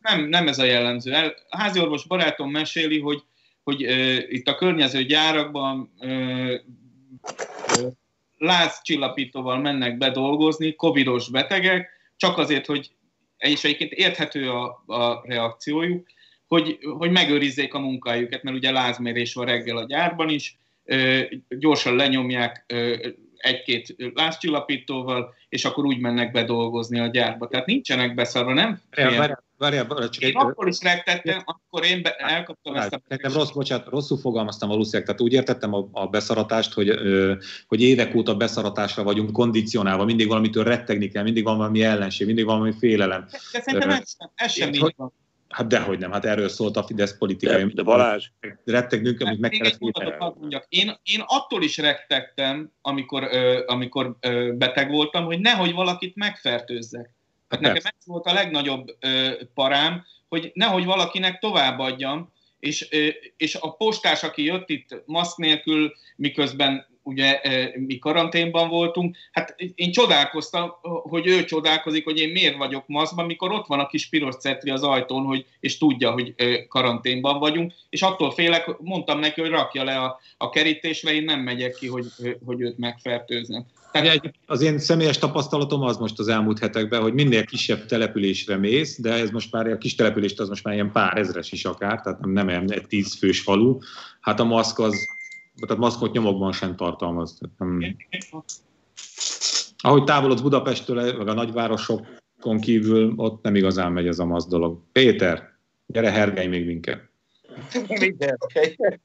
nem, nem ez a jellemző. Házi orvos barátom meséli, hogy, hogy uh, itt a környező gyárakban uh, uh, lázcsillapítóval mennek bedolgozni, covidos betegek, csak azért, hogy, és egyébként érthető a, a reakciójuk, hogy, hogy megőrizzék a munkájukat, mert ugye lázmérés van reggel a gyárban is, gyorsan lenyomják egy-két lázcsillapítóval, és akkor úgy mennek bedolgozni a gyárba. Tehát nincsenek beszarva, nem? Várjál, várjál, csak én egy... akkor is regtettem, akkor én be, elkaptam ezt a... Nekem rossz, bocsánat, rosszul fogalmaztam valószínűleg, tehát úgy értettem a, a beszaratást, hogy, hogy évek óta beszaratásra vagyunk kondicionálva, mindig valamitől rettegni kell, mindig van valami ellenség, mindig van valami félelem. De, de szerintem ez sem, ez sem így van. Hát dehogy nem, hát erről szólt a Fidesz politikai. De, de Balázs. Rettegnünk, amit meg kellett mondjak. Én, én attól is rettegtem, amikor, ö, amikor ö, beteg voltam, hogy nehogy valakit megfertőzzek. Hát nekem ez volt a legnagyobb ö, parám, hogy nehogy valakinek továbbadjam, és, ö, és a postás, aki jött itt maszk nélkül, miközben ugye mi karanténban voltunk, hát én csodálkoztam, hogy ő csodálkozik, hogy én miért vagyok maszkban, mikor ott van a kis piros cetri az ajtón, hogy, és tudja, hogy karanténban vagyunk, és attól félek, mondtam neki, hogy rakja le a, a kerítésre, én nem megyek ki, hogy, hogy őt megfertőznem. Az én személyes tapasztalatom az most az elmúlt hetekben, hogy minél kisebb településre mész, de ez most már a kis települést az most már ilyen pár ezres is akár, tehát nem, nem egy tízfős falu, hát a maszk az tehát maszkot nyomokban sem tartalmaz. Tehát nem... Ahogy távolodsz Budapesttől, meg a nagyvárosokon kívül, ott nem igazán megy ez a maszk dolog. Péter, gyere hergelj még minket.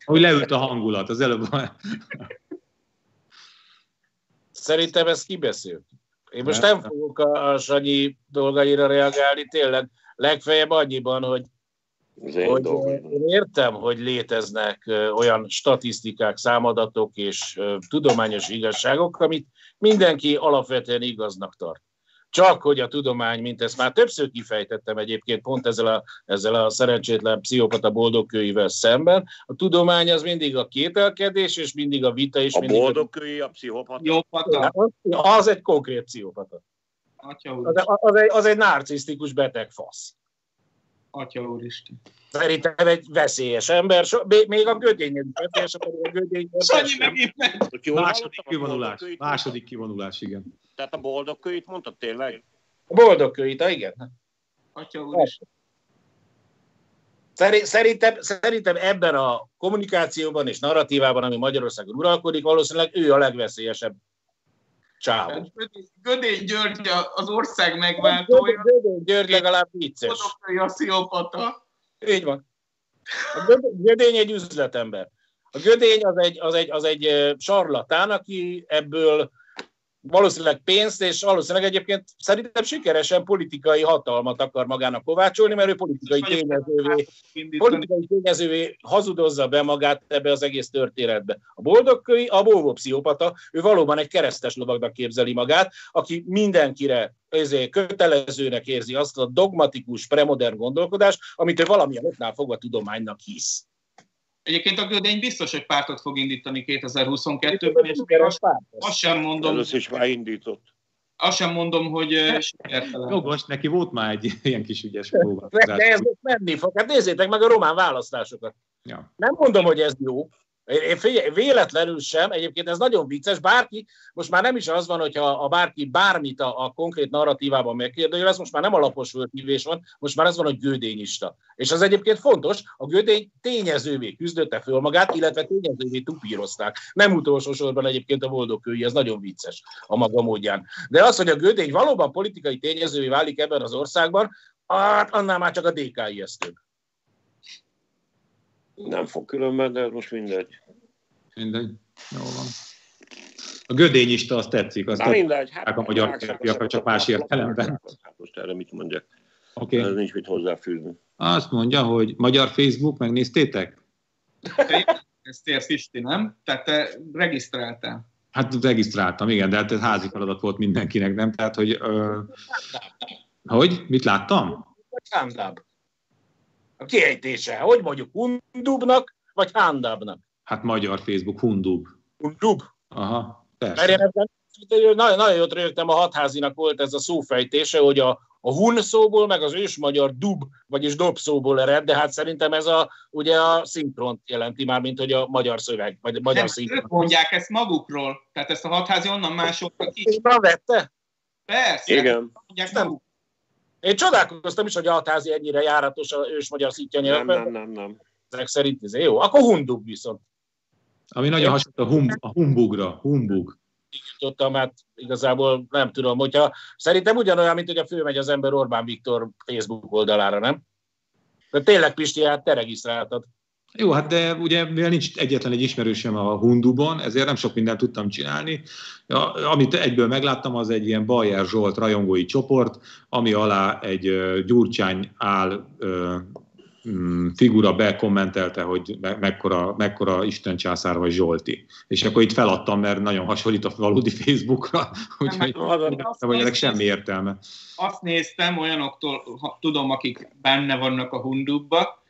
Hogy leült a hangulat, az előbb. Szerintem ez kibeszélt. Én most nem fogok a Sanyi dolgaira reagálni, tényleg legfeljebb annyiban, hogy hogy én értem, hogy léteznek olyan statisztikák, számadatok és tudományos igazságok, amit mindenki alapvetően igaznak tart. Csak hogy a tudomány, mint ezt már többször kifejtettem egyébként pont ezzel a, ezzel a szerencsétlen pszichopata boldogkőivel szemben, a tudomány az mindig a kételkedés, és mindig a vita, és a mindig boldogkői a pszichopata? Az egy konkrét pszichopata. Az, az, egy, az egy narcisztikus beteg fasz. Atya úristen. Szerintem egy veszélyes ember, so, még a gödény is veszélyes, a gödény... Sanyi megint meg. Második kivonulás, második kivonulás, igen. Tehát a boldogkőit mondtad tényleg? A boldogkőit, igen. Atya úristen. Szerintem, szerintem ebben a kommunikációban és narratívában, ami Magyarországon uralkodik, valószínűleg ő a legveszélyesebb csávó. Hát, Gödény György az ország megváltója. Gödény György legalább vicces. a sziopata. Így van. A Gödény egy üzletember. A Gödény az egy, az egy, az egy sarlatán, aki ebből valószínűleg pénzt, és valószínűleg egyébként szerintem sikeresen politikai hatalmat akar magának kovácsolni, mert ő politikai tényezővé, politikai tényezővé hazudozza be magát ebbe az egész történetbe. A boldogkövi, a bóvó pszichopata, ő valóban egy keresztes lovagnak képzeli magát, aki mindenkire ezért kötelezőnek érzi azt a dogmatikus, premodern gondolkodást, amit ő valamilyen oknál fogva tudománynak hisz. Egyébként a Gödény biztos, hogy pártot fog indítani 2022-ben, és azt, azt sem mondom... Először is már indított. Azt sem mondom, hogy sikertelen. Jogos, neki volt már egy ilyen kis ügyes próbálkozás. De ez menni fog. Hát nézzétek meg a román választásokat. Ja. Nem mondom, hogy ez jó, én figyelj, véletlenül sem, egyébként ez nagyon vicces, bárki, most már nem is az van, hogyha a bárki bármit a, a konkrét narratívában megkérdőjelez, most már nem alapos fölhívés van, most már az van, hogy gődényista. És az egyébként fontos, a gödény tényezővé küzdötte föl magát, illetve tényezővé tupírozták. Nem utolsó sorban egyébként a boldogkői, ez nagyon vicces a maga módján. De az, hogy a gödény valóban politikai tényezővé válik ebben az országban, hát annál már csak a DK ijesztőbb. Nem fog különben, de most mindegy. Mindegy. Jó van. A gödényista azt tetszik, azt Na mindegy, hát a magyar férfiak, csak más értelemben. Hát most erre mit mondjak? Okay. Ez nincs mit hozzáfűzni. Azt mondja, hogy magyar Facebook, megnéztétek? Ezt érsz Isti, nem? Tehát te regisztráltál. Hát regisztráltam, igen, de hát ez házi feladat volt mindenkinek, nem? Tehát, hogy... Ö... Hogy? Mit láttam? Handab a kiejtése. Hogy mondjuk, Hundubnak, vagy Handabnak? Hát magyar Facebook, Hundub. Hundub? Aha, persze. Mert én nagyon, nagyon jót rögtem, a hatházinak volt ez a szófejtése, hogy a, a hun szóból, meg az ősmagyar dub, vagyis dob szóból ered, de hát szerintem ez a, ugye a szinkront jelenti már, mint hogy a magyar szöveg, vagy a magyar Nem, szinkron. Ők mondják ezt magukról, tehát ezt a hatházi onnan másoknak ki. Én vette? Persze. Igen. Mondják nem, én csodálkoztam is, hogy a hatházi ennyire járatos a ős magyar nyelven. Nem, nem, nem, nem. Ezek szerint ez jó. Akkor hundug viszont. Ami nagyon hasonlít a, hum, a humbugra, humbug. Tudtam, hát igazából nem tudom, hogyha szerintem ugyanolyan, mint hogy a főmegy az ember Orbán Viktor Facebook oldalára, nem? De tényleg Pisti, hát te regisztráltad. Jó, hát de ugye mivel nincs egyetlen egy ismerősöm a Hunduban, ezért nem sok mindent tudtam csinálni. Ja, amit egyből megláttam, az egy ilyen Bajer Zsolt rajongói csoport, ami alá egy uh, Gyurcsány áll uh, figura bekommentelte, hogy me- mekkora, mekkora Isten császár vagy Zsolti. És akkor itt feladtam, mert nagyon hasonlít a valódi Facebookra, úgyhogy nem ennek semmi értelme. Azt néztem olyanoktól, ha, tudom, akik benne vannak a Hundubba,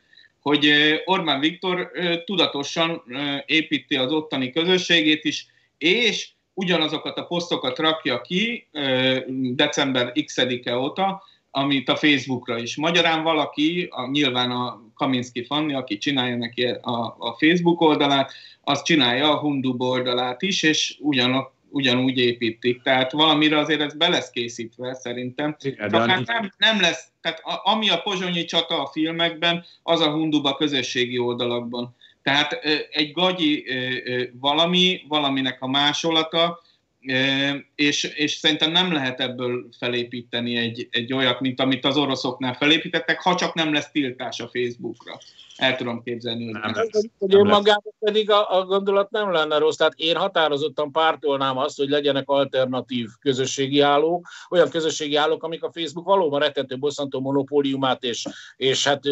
hogy Orbán Viktor tudatosan építi az ottani közösségét is, és ugyanazokat a posztokat rakja ki december x-e óta, amit a Facebookra is. Magyarán valaki, a, nyilván a Kaminski Fanni, aki csinálja neki a, a Facebook oldalát, az csinálja a Hundub oldalát is, és ugyanok, ugyanúgy építik. Tehát valamire azért ez be lesz készítve szerintem. Igen, Csak hát nem, nem lesz, tehát a, ami a pozsonyi csata a filmekben, az a hunduba közösségi oldalakban. Tehát egy gagyi valami, valaminek a másolata, és, és szerintem nem lehet ebből felépíteni egy, egy olyat, mint amit az oroszoknál felépítettek, ha csak nem lesz tiltás a Facebookra. El tudom képzelni, hogy nem, nem, hogy önmagában pedig a, a gondolat nem lenne rossz. Tehát én határozottan pártolnám azt, hogy legyenek alternatív közösségi állók, olyan közösségi állók, amik a Facebook valóban rettentő bosszantó monopóliumát, és, és hát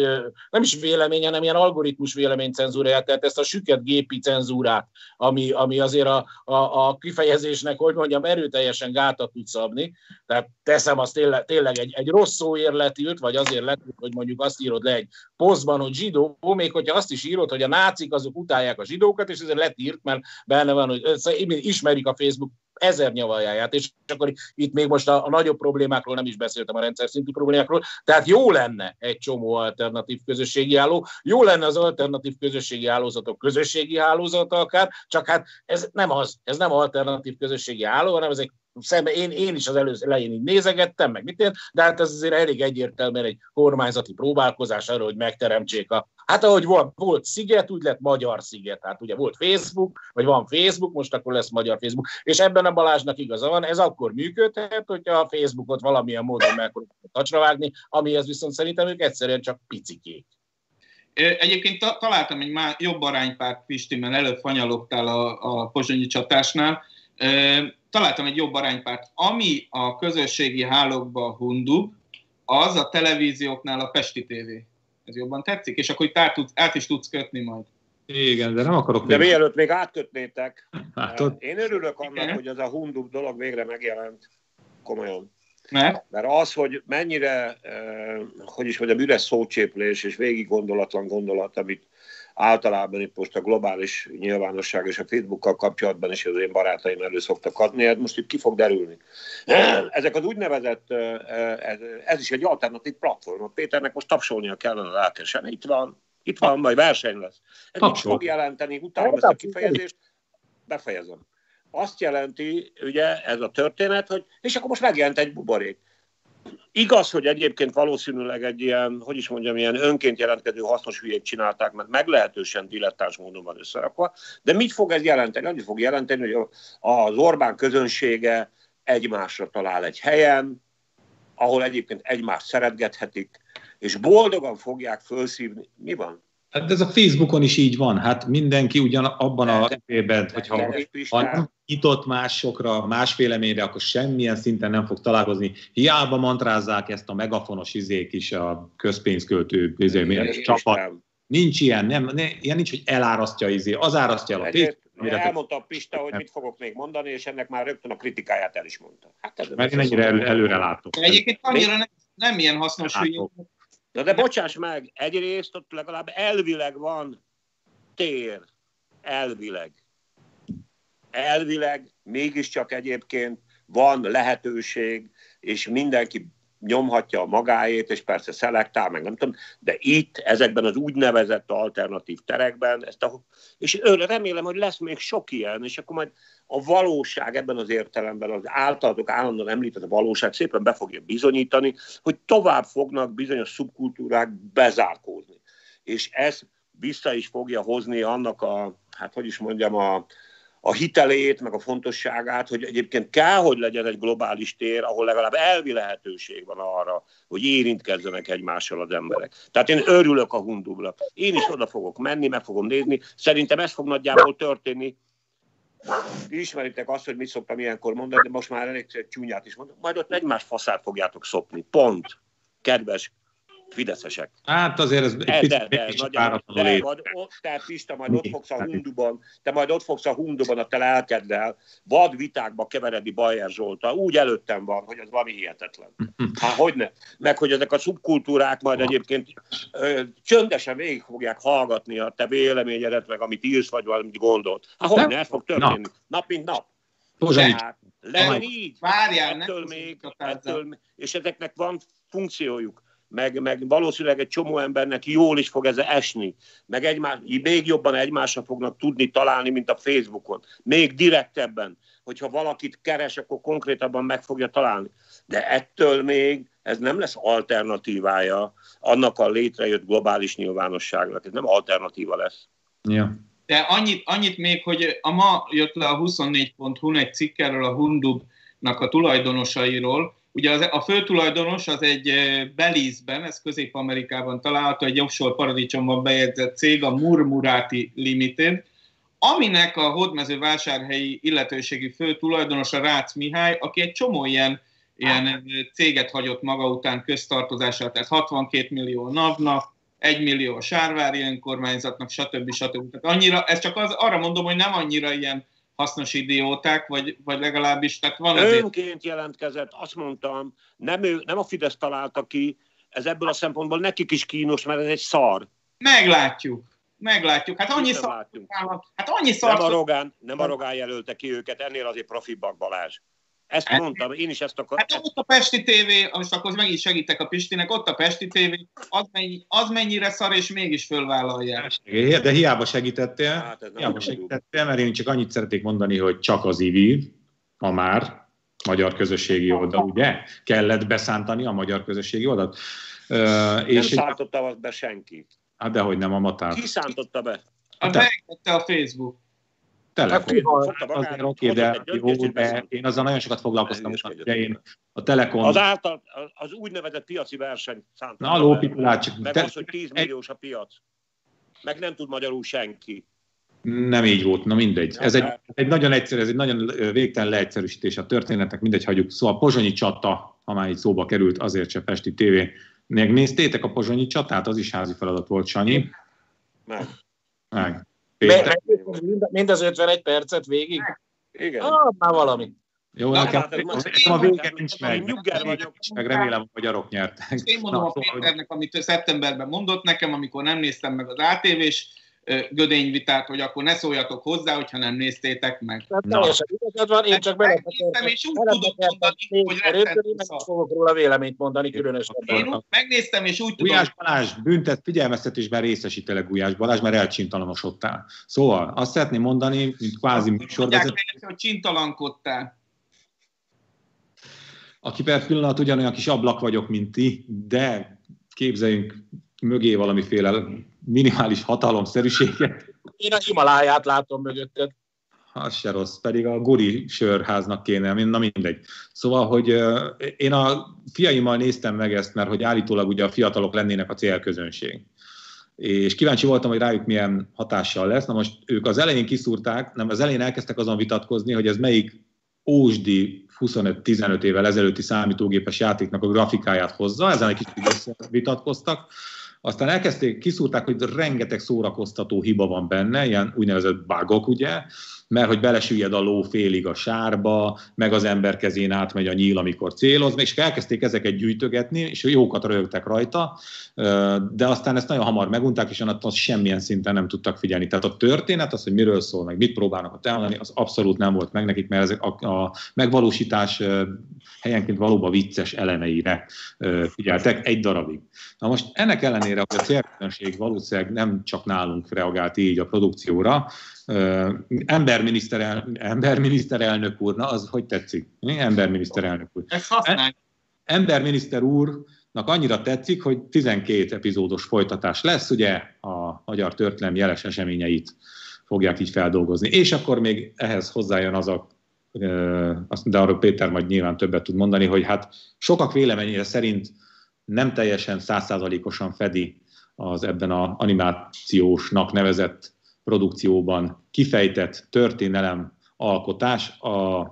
nem is véleménye, hanem ilyen algoritmus véleménycenzúráját, tehát ezt a süket gépi cenzúrát, ami, ami azért a, a, a kifejezésnek, hogy mondjam, erőteljesen gátat tud szabni. Tehát teszem azt tényleg, tényleg egy, egy rossz szóért letilt, vagy azért letilt, hogy mondjuk azt írod le egy posztban, hogy zsidó, még hogyha azt is írod, hogy a nácik azok utálják a zsidókat, és ezért letírt, mert benne van, hogy ismerik a Facebook ezer nyavaljáját, és akkor itt még most a, a nagyobb problémákról nem is beszéltem, a rendszer szintű problémákról, tehát jó lenne egy csomó alternatív közösségi álló, jó lenne az alternatív közösségi hálózatok közösségi hálózata akár, csak hát ez nem az, ez nem alternatív közösségi álló, hanem ez egy szembe, én, én is az előző elején így nézegettem, meg mit én, de hát ez azért elég egyértelműen egy kormányzati próbálkozás arra, hogy megteremtsék a, hát ahogy volt, volt sziget, úgy lett magyar sziget, hát ugye volt Facebook, vagy van Facebook, most akkor lesz magyar Facebook, és ebben a Balázsnak igaza van, ez akkor működhet, hogyha a Facebookot valamilyen módon meg tacsra vágni, amihez viszont szerintem ők egyszerűen csak picikék. Egyébként ta- találtam egy már jobb aránypárt, Pisti, mert előbb fanyalogtál a, a pozsonyi csatásnál. Találtam egy jobb aránypárt. Ami a közösségi hálókban hundub, az a televízióknál a Pesti TV. Ez jobban tetszik? És akkor itt át, tudsz, át is tudsz kötni majd. Igen, de nem akarok... De mielőtt még átkötnétek, hát, ott... én örülök annak, Igen. hogy ez a hundub dolog végre megjelent. Komolyan. Mert? Mert az, hogy mennyire, eh, hogy is mondjam, üres szócséplés és végig gondolatlan gondolat, amit általában itt most a globális nyilvánosság és a Facebookkal kapcsolatban is az én barátaim elő szoktak adni, ez most itt ki fog derülni. Ezek az úgynevezett, ez, ez is egy alternatív platform. Péternek most tapsolnia kellene lelkesen. Itt van, itt van, majd verseny lesz. Ez mit fog jelenteni? Utána ezt a kifejezést befejezem. Azt jelenti, ugye, ez a történet, hogy és akkor most megjelent egy buborék. Igaz, hogy egyébként valószínűleg egy ilyen, hogy is mondjam, ilyen önként jelentkező hasznos hülyét csinálták, mert meglehetősen dilettáns módon van összerakva, de mit fog ez jelenteni? Annyit fog jelenteni, hogy az Orbán közönsége egymásra talál egy helyen, ahol egyébként egymást szeretgethetik, és boldogan fogják felszívni. Mi van? Hát ez a Facebookon is így van. Hát mindenki ugyan abban a évben, hogyha ha nem nyitott másokra, más véleményre, akkor semmilyen szinten nem fog találkozni. Hiába mantrázzák ezt a megafonos izék is a közpénzköltő izé, csapat. Nincs ilyen, nem, ne, ilyen nincs, hogy elárasztja izé, az árasztja el a Facebook. Elmondta a Pista, hogy mit fogok még mondani, és ennek már rögtön a kritikáját el is mondta. Hát ez Mert én ennyire el, előre látok. Egyébként annyira nem, nem ilyen hasznos, hogy Na de bocsáss meg, egyrészt ott legalább elvileg van tér. Elvileg. Elvileg mégiscsak egyébként van lehetőség, és mindenki nyomhatja a magáét, és persze szelektál, meg nem tudom, de itt, ezekben az úgynevezett alternatív terekben, ezt a, és remélem, hogy lesz még sok ilyen, és akkor majd a valóság ebben az értelemben, az általatok állandóan említett a valóság szépen be fogja bizonyítani, hogy tovább fognak bizonyos szubkultúrák bezárkózni. És ez vissza is fogja hozni annak a, hát hogy is mondjam, a, a hitelét, meg a fontosságát, hogy egyébként kell, hogy legyen egy globális tér, ahol legalább elvi lehetőség van arra, hogy érintkezzenek egymással az emberek. Tehát én örülök a hundubra. Én is oda fogok menni, meg fogom nézni. Szerintem ez fog nagyjából történni. Ismeritek azt, hogy mit szoktam ilyenkor mondani, de most már elég csúnyát is mondom. Majd ott egymás faszát fogjátok szopni. Pont. Kedves fideszesek. Hát azért ez egy de, de, de, nagyon, de, majd, te Pista, majd ott fogsz a hunduban, te majd ott fogsz a hunduban a te lelkeddel, vad vitákba keveredni Bajer Zsolta, úgy előttem van, hogy az valami hihetetlen. Hát hogy ne? Meg hogy ezek a szubkultúrák majd egyébként ö, csöndesen végig fogják hallgatni a te véleményedet, meg amit írsz, vagy valamit gondolt. Hát hogy ne? Ez fog történni. Nap, nap mint nap. Tehát, legyen így. Várjál, ettől még, ettől, és ezeknek van funkciójuk meg, meg valószínűleg egy csomó embernek jól is fog ez esni, meg egymás, még jobban egymásra fognak tudni találni, mint a Facebookon. Még direktebben, hogyha valakit keres, akkor konkrétabban meg fogja találni. De ettől még ez nem lesz alternatívája annak a létrejött globális nyilvánosságnak. Ez nem alternatíva lesz. Ja. De annyit, annyit még, hogy a ma jött le a 24.hu egy cikk erről a Hundubnak a tulajdonosairól, Ugye az, a főtulajdonos az egy Belízben, ez Közép-Amerikában található, egy offshore paradicsomban bejegyzett cég, a Murmurati Limited, aminek a hódmező vásárhelyi illetőségi főtulajdonosa Rácz Mihály, aki egy csomó ilyen, ilyen céget hagyott maga után köztartozását, tehát 62 millió NAV-nak, 1 millió a Sárvári önkormányzatnak, stb. stb. Tehát annyira, ez csak az, arra mondom, hogy nem annyira ilyen hasznos idióták, vagy, vagy legalábbis, tehát van azért... Önként jelentkezett, azt mondtam, nem, ő, nem a Fidesz találta ki, ez ebből a szempontból nekik is kínos, mert ez egy szar. Meglátjuk. Meglátjuk. Hát annyi szar... Hát annyi szar... Nem a Rogán, nem a Rogán jelölte ki őket, ennél azért profibak Balázs. Ezt hát, mondtam, én is ezt akartam. Hát ott a Pesti TV, most akkor meg is segítek a Pistinek, ott a Pesti TV, az, mennyi, az mennyire szar, és mégis fölvállalja. De hiába segítettél, hát hiába segítettél, mert én csak annyit szeretnék mondani, hogy csak az IVIV, a már magyar közösségi oldal, ugye? Kellett beszántani a magyar közösségi oldalt. Uh, nem és szántotta egy... be senki. Hát dehogy nem a matár. Ki szántotta be? Hát a Facebook. Telekom. Hát, azért oké, de jó, de én azzal nagyon sokat foglalkoztam most, de én a Telekom... Az által, az úgynevezett piaci verseny szántam. Na, lópitulát csak... Meg te... az, hogy 10 milliós a piac. meg nem tud magyarul senki. Nem így volt, na mindegy. Ez egy, egy nagyon egyszerű, ez egy nagyon végtelen leegyszerűsítés a történetnek, mindegy, hagyjuk. Szóval a Pozsonyi csata, ha már így szóba került, azért se Pesti TV. Megnéztétek a Pozsonyi csatát? Az is házi feladat volt, Sanyi. Meg. Meg. Péter. Mind az 51 percet végig? Igen. Ah, már valami. Jó, Na, nekem, hát, most nekem a vége nincs meg. nyugger vagyok. meg. Remélem, hogy arok nyertek. Én mondom Na, a szóval, Péternek, amit ő szeptemberben mondott nekem, amikor nem néztem meg az ATV-s gödényvitát, hogy akkor ne szóljatok hozzá, hogyha nem néztétek meg. Na. teljesen igazad van, én csak Megnéztem, és úgy tudok mondani, hogy szar. fogok róla véleményt mondani különösebben. Én úgy megnéztem, és úgy tudom, Gulyás Balázs, büntet, figyelmeztetésben részesítelek Gulyás Balázs, mert elcsintalanosodtál. Szóval azt szeretném mondani, mint kvázi műsorvezető, hogy csintalankodtál. aki per pillanat ugyanolyan kis ablak vagyok, mint ti, de képzeljünk mögé valamiféle minimális hatalomszerűséget, Én a Himaláját látom mögötted. az se rossz, pedig a Guri sörháznak kéne, na mindegy. Szóval, hogy én a fiaimmal néztem meg ezt, mert hogy állítólag ugye a fiatalok lennének a célközönség. És kíváncsi voltam, hogy rájuk milyen hatással lesz. Na most ők az elején kiszúrták, nem az elején elkezdtek azon vitatkozni, hogy ez melyik ósdi 25-15 évvel ezelőtti számítógépes játéknak a grafikáját hozza, ezen egy kicsit vitatkoztak. Aztán elkezdték, kiszúrták, hogy rengeteg szórakoztató hiba van benne, ilyen úgynevezett bugok, ugye, mert hogy belesüllyed a ló félig a sárba, meg az ember kezén átmegy a nyíl, amikor céloz, és elkezdték ezeket gyűjtögetni, és jókat rögtek rajta, de aztán ezt nagyon hamar megunták, és attól semmilyen szinten nem tudtak figyelni. Tehát a történet, az, hogy miről szól, meg mit próbálnak ott elmondani, az abszolút nem volt meg nekik, mert ezek a, a megvalósítás helyenként valóban vicces elemeire figyeltek egy darabig. Na most ennek ellenére, hogy a célközönség valószínűleg nem csak nálunk reagált így a produkcióra, emberminiszterel, emberminiszterelnök úr, na az hogy tetszik? Mi? Emberminiszterelnök úr. Ezt használj. Emberminiszter úrnak annyira tetszik, hogy 12 epizódos folytatás lesz, ugye a magyar történelem jeles eseményeit fogják így feldolgozni. És akkor még ehhez hozzájön az a de arról Péter majd nyilván többet tud mondani, hogy hát sokak véleményére szerint nem teljesen százszázalékosan fedi az ebben a animációsnak nevezett produkcióban kifejtett történelem alkotás a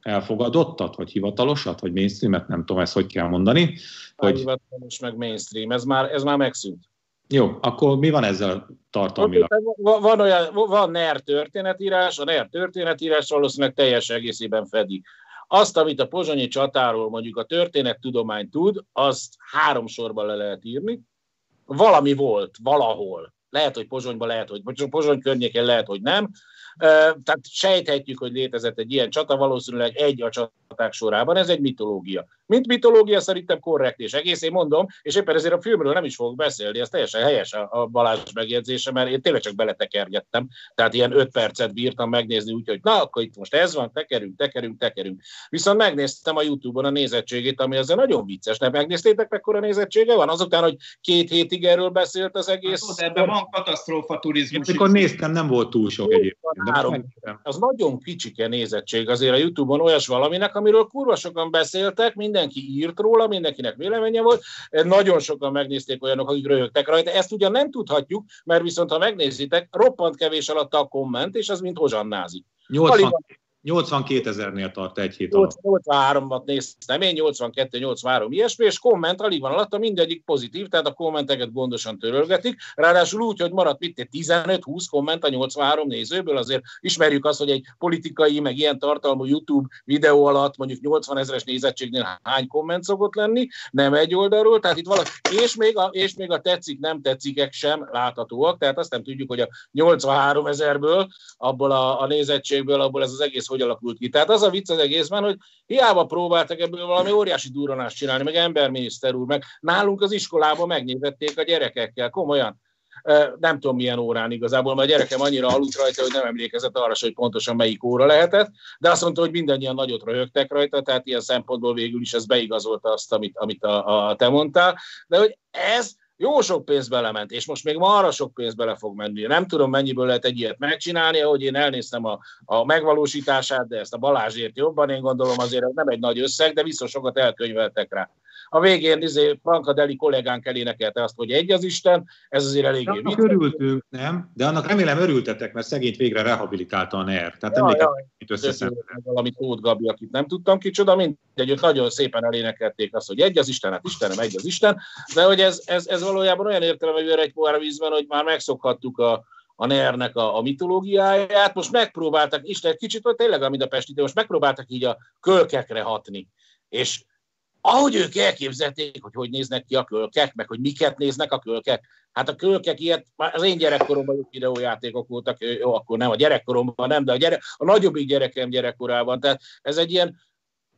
elfogadottat, vagy hivatalosat, vagy mainstreamet, nem tudom ezt hogy kell mondani. Hogy... Hivatalos meg mainstream, ez már, ez már megszűnt. Jó, akkor mi van ezzel tartalmilag? Van, olyan, van NER történetírás, a NER történetírás valószínűleg teljes egészében fedi. Azt, amit a pozsonyi csatáról mondjuk a történettudomány tud, azt három sorban le lehet írni. Valami volt, valahol. Lehet, hogy Pozsonyban, lehet, hogy Pozsony környékén, lehet, hogy nem. Tehát sejthetjük, hogy létezett egy ilyen csata, valószínűleg egy a csaták sorában, ez egy mitológia. Mint mitológia szerintem korrekt és egész, én mondom, és éppen ezért a filmről nem is fogok beszélni, ez teljesen helyes a Balázs megjegyzése, mert én tényleg csak beletekergettem, tehát ilyen öt percet bírtam megnézni, úgyhogy na, akkor itt most ez van, tekerünk, tekerünk, tekerünk. Viszont megnéztem a Youtube-on a nézettségét, ami azért nagyon vicces, nem megnéztétek, mekkora nézettsége van? Azután, hogy két hétig erről beszélt az egész. Hát, ebben van katasztrófa turizmus. Amikor néztem, nem volt túl sok egyébként. Az nagyon kicsike nézettség azért a Youtube-on olyas valaminek, amiről kurva sokan beszéltek, mindenki írt róla, mindenkinek véleménye volt, nagyon sokan megnézték olyanok, akik röhögtek rajta. Ezt ugyan nem tudhatjuk, mert viszont ha megnézitek, roppant kevés alatt a komment, és az mint hozsannázik. 80, 82 ezernél tart egy hét alatt. 83-at néztem, én 82-83 ilyesmi, és komment alig van alatta, mindegyik pozitív, tehát a kommenteket gondosan törölgetik, ráadásul úgy, hogy maradt mit 15-20 komment a 83 nézőből, azért ismerjük azt, hogy egy politikai, meg ilyen tartalmú YouTube videó alatt mondjuk 80 ezeres nézettségnél hány komment szokott lenni, nem egy oldalról, tehát itt valaki, és még a, és még a tetszik, nem tetszikek sem láthatóak, tehát azt nem tudjuk, hogy a 83 ezerből, abból a, a nézettségből, abból ez az egész hogy alakult ki. Tehát az a vicc az egészben, hogy hiába próbáltak ebből valami óriási durranást csinálni, meg emberminiszter úr, meg nálunk az iskolában megnézették a gyerekekkel, komolyan. Nem tudom milyen órán igazából, mert a gyerekem annyira aludt rajta, hogy nem emlékezett arra, hogy pontosan melyik óra lehetett, de azt mondta, hogy mindannyian nagyot röhögtek rajta, tehát ilyen szempontból végül is ez beigazolta azt, amit, amit a, a te mondtál, de hogy ez jó sok pénz belement, és most még arra sok pénz bele fog menni. Nem tudom, mennyiből lehet egy ilyet megcsinálni, ahogy én elnéztem a, a megvalósítását, de ezt a Balázsért jobban, én gondolom azért ez nem egy nagy összeg, de biztos sokat elkönyveltek rá. A végén izé, Deli kollégánk elénekelte azt, hogy egy az Isten, ez azért eléggé vicces. örültünk, nem? De annak remélem örültetek, mert szegényt végre rehabilitálta a NER. Tehát ja, emlékeztem, ja, valami Tóth Gabi, akit nem tudtam kicsoda, mindegy, ők nagyon szépen elénekelték azt, hogy egy az Isten, hát Istenem, egy az Isten, de hogy ez, ez, ez valójában olyan értelemű egy pohár vízben, hogy már megszokhattuk a, a NER-nek a, a mitológiáját, most megpróbáltak, Isten kicsit, hogy tényleg, amit a Pesti, de most megpróbáltak így a kölkekre hatni. És ahogy ők elképzelték, hogy hogy néznek ki a kölkek, meg hogy miket néznek a kölkek, hát a kölkek ilyet, az én gyerekkoromban jó videójátékok voltak, jó, akkor nem a gyerekkoromban nem, de a, gyere, a nagyobbik gyerekem gyerekkorában, tehát ez egy ilyen,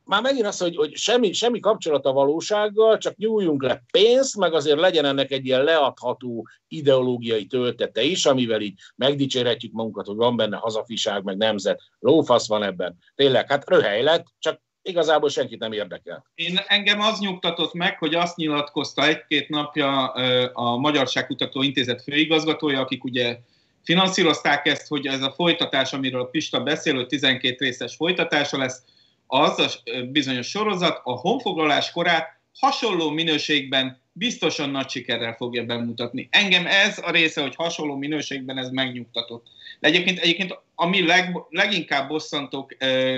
már megint az, hogy, hogy semmi, semmi kapcsolat a valósággal, csak nyújjunk le pénzt, meg azért legyen ennek egy ilyen leadható ideológiai töltete is, amivel így megdicsérhetjük magunkat, hogy van benne hazafiság, meg nemzet. Lófasz van ebben. Tényleg, hát röhely lett, csak igazából senkit nem érdekel. Én engem az nyugtatott meg, hogy azt nyilatkozta egy-két napja a Magyarságkutató Intézet főigazgatója, akik ugye finanszírozták ezt, hogy ez a folytatás, amiről Pista beszél, hogy 12 részes folytatása lesz, az a bizonyos sorozat a honfoglalás korát hasonló minőségben biztosan nagy sikerrel fogja bemutatni. Engem ez a része, hogy hasonló minőségben ez megnyugtatott. De egyébként, egyébként ami leg, leginkább bosszantó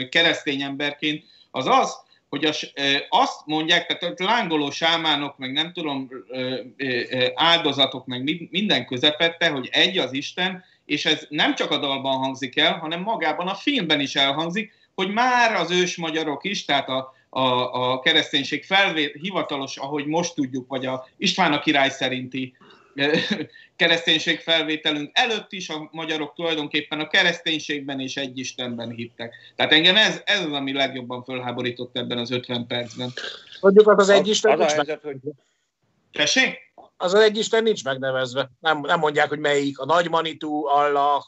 keresztény emberként, az az, hogy az, azt mondják, tehát lángoló sámánok, meg nem tudom, áldozatok, meg minden közepette, hogy egy az Isten, és ez nem csak a dalban hangzik el, hanem magában a filmben is elhangzik, hogy már az ős magyarok is, tehát a, a, a kereszténység felvét, hivatalos, ahogy most tudjuk, vagy a István a király szerinti kereszténység felvételünk előtt is a magyarok tulajdonképpen a kereszténységben és egy Istenben hittek. Tehát engem ez, ez az, ami legjobban fölháborított ebben az 50 percben. Mondjuk az, az egy Isten az, az hogy... Tessék? Az az egy Isten nincs megnevezve. Nem, nem mondják, hogy melyik. A nagy manitú, Allah,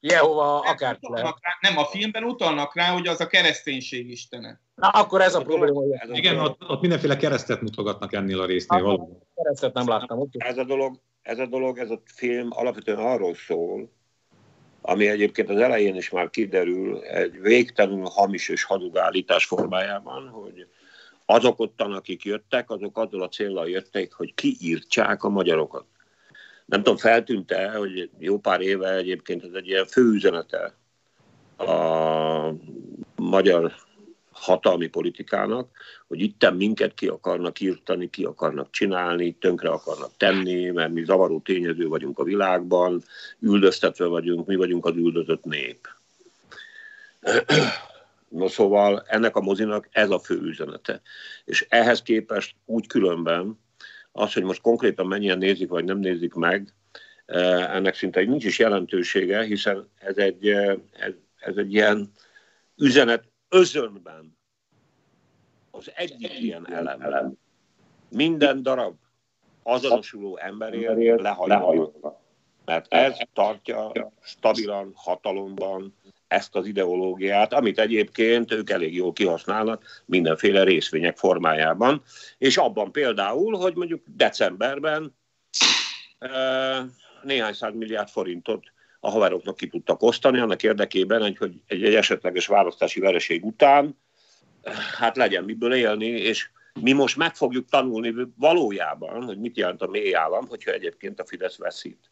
Jehova, akár rá, Nem, a filmben utalnak rá, hogy az a kereszténység istene. Na, akkor ez a probléma. Ez Igen, ott, ott mindenféle keresztet mutogatnak ennél a résznél. Valóban. Keresztet nem láttam. Okay. Ez a dolog, ez a dolog, ez a film alapvetően arról szól, ami egyébként az elején is már kiderül, egy végtelenül hamis és hadugállítás formájában, hogy azok ottan, akik jöttek, azok azzal a célral jöttek, hogy kiírtsák a magyarokat nem tudom, feltűnt-e, hogy jó pár éve egyébként ez egy ilyen főüzenete a magyar hatalmi politikának, hogy itten minket ki akarnak írtani, ki akarnak csinálni, tönkre akarnak tenni, mert mi zavaró tényező vagyunk a világban, üldöztetve vagyunk, mi vagyunk az üldözött nép. No szóval ennek a mozinak ez a fő üzenete. És ehhez képest úgy különben az, hogy most konkrétan mennyien nézik vagy nem nézik meg, eh, ennek szinte nincs is jelentősége, hiszen ez egy, eh, ez, ez egy ilyen üzenet özönben az egyik ilyen elem. Minden darab azonosuló emberért lehajózva. Mert ez tartja stabilan hatalomban ezt az ideológiát, amit egyébként ők elég jól kihasználnak mindenféle részvények formájában, és abban például, hogy mondjuk decemberben néhány száz milliárd forintot a haveroknak ki tudtak osztani, annak érdekében, hogy egy, egy esetleges választási vereség után hát legyen miből élni, és mi most meg fogjuk tanulni valójában, hogy mit jelent a mély állam, hogyha egyébként a Fidesz veszít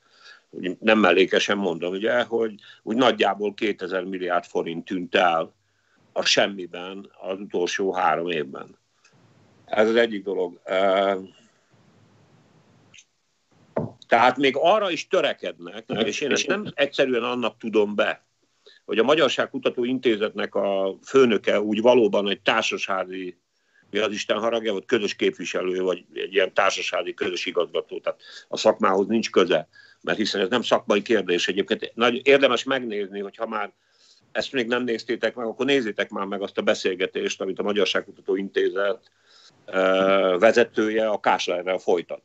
nem mellékesen mondom, ugye, hogy úgy nagyjából 2000 milliárd forint tűnt el a semmiben az utolsó három évben. Ez az egyik dolog. Tehát még arra is törekednek, és én ezt nem egyszerűen annak tudom be, hogy a Magyarság Kutató Intézetnek a főnöke úgy valóban egy társasági, mi az Isten haragja, vagy közös képviselő, vagy egy ilyen társasági közös igazgató, tehát a szakmához nincs köze mert hiszen ez nem szakmai kérdés egyébként. Nagy, érdemes megnézni, hogy ha már ezt még nem néztétek meg, akkor nézzétek már meg azt a beszélgetést, amit a Magyarságkutató Intézet vezetője a Káslerrel folytat.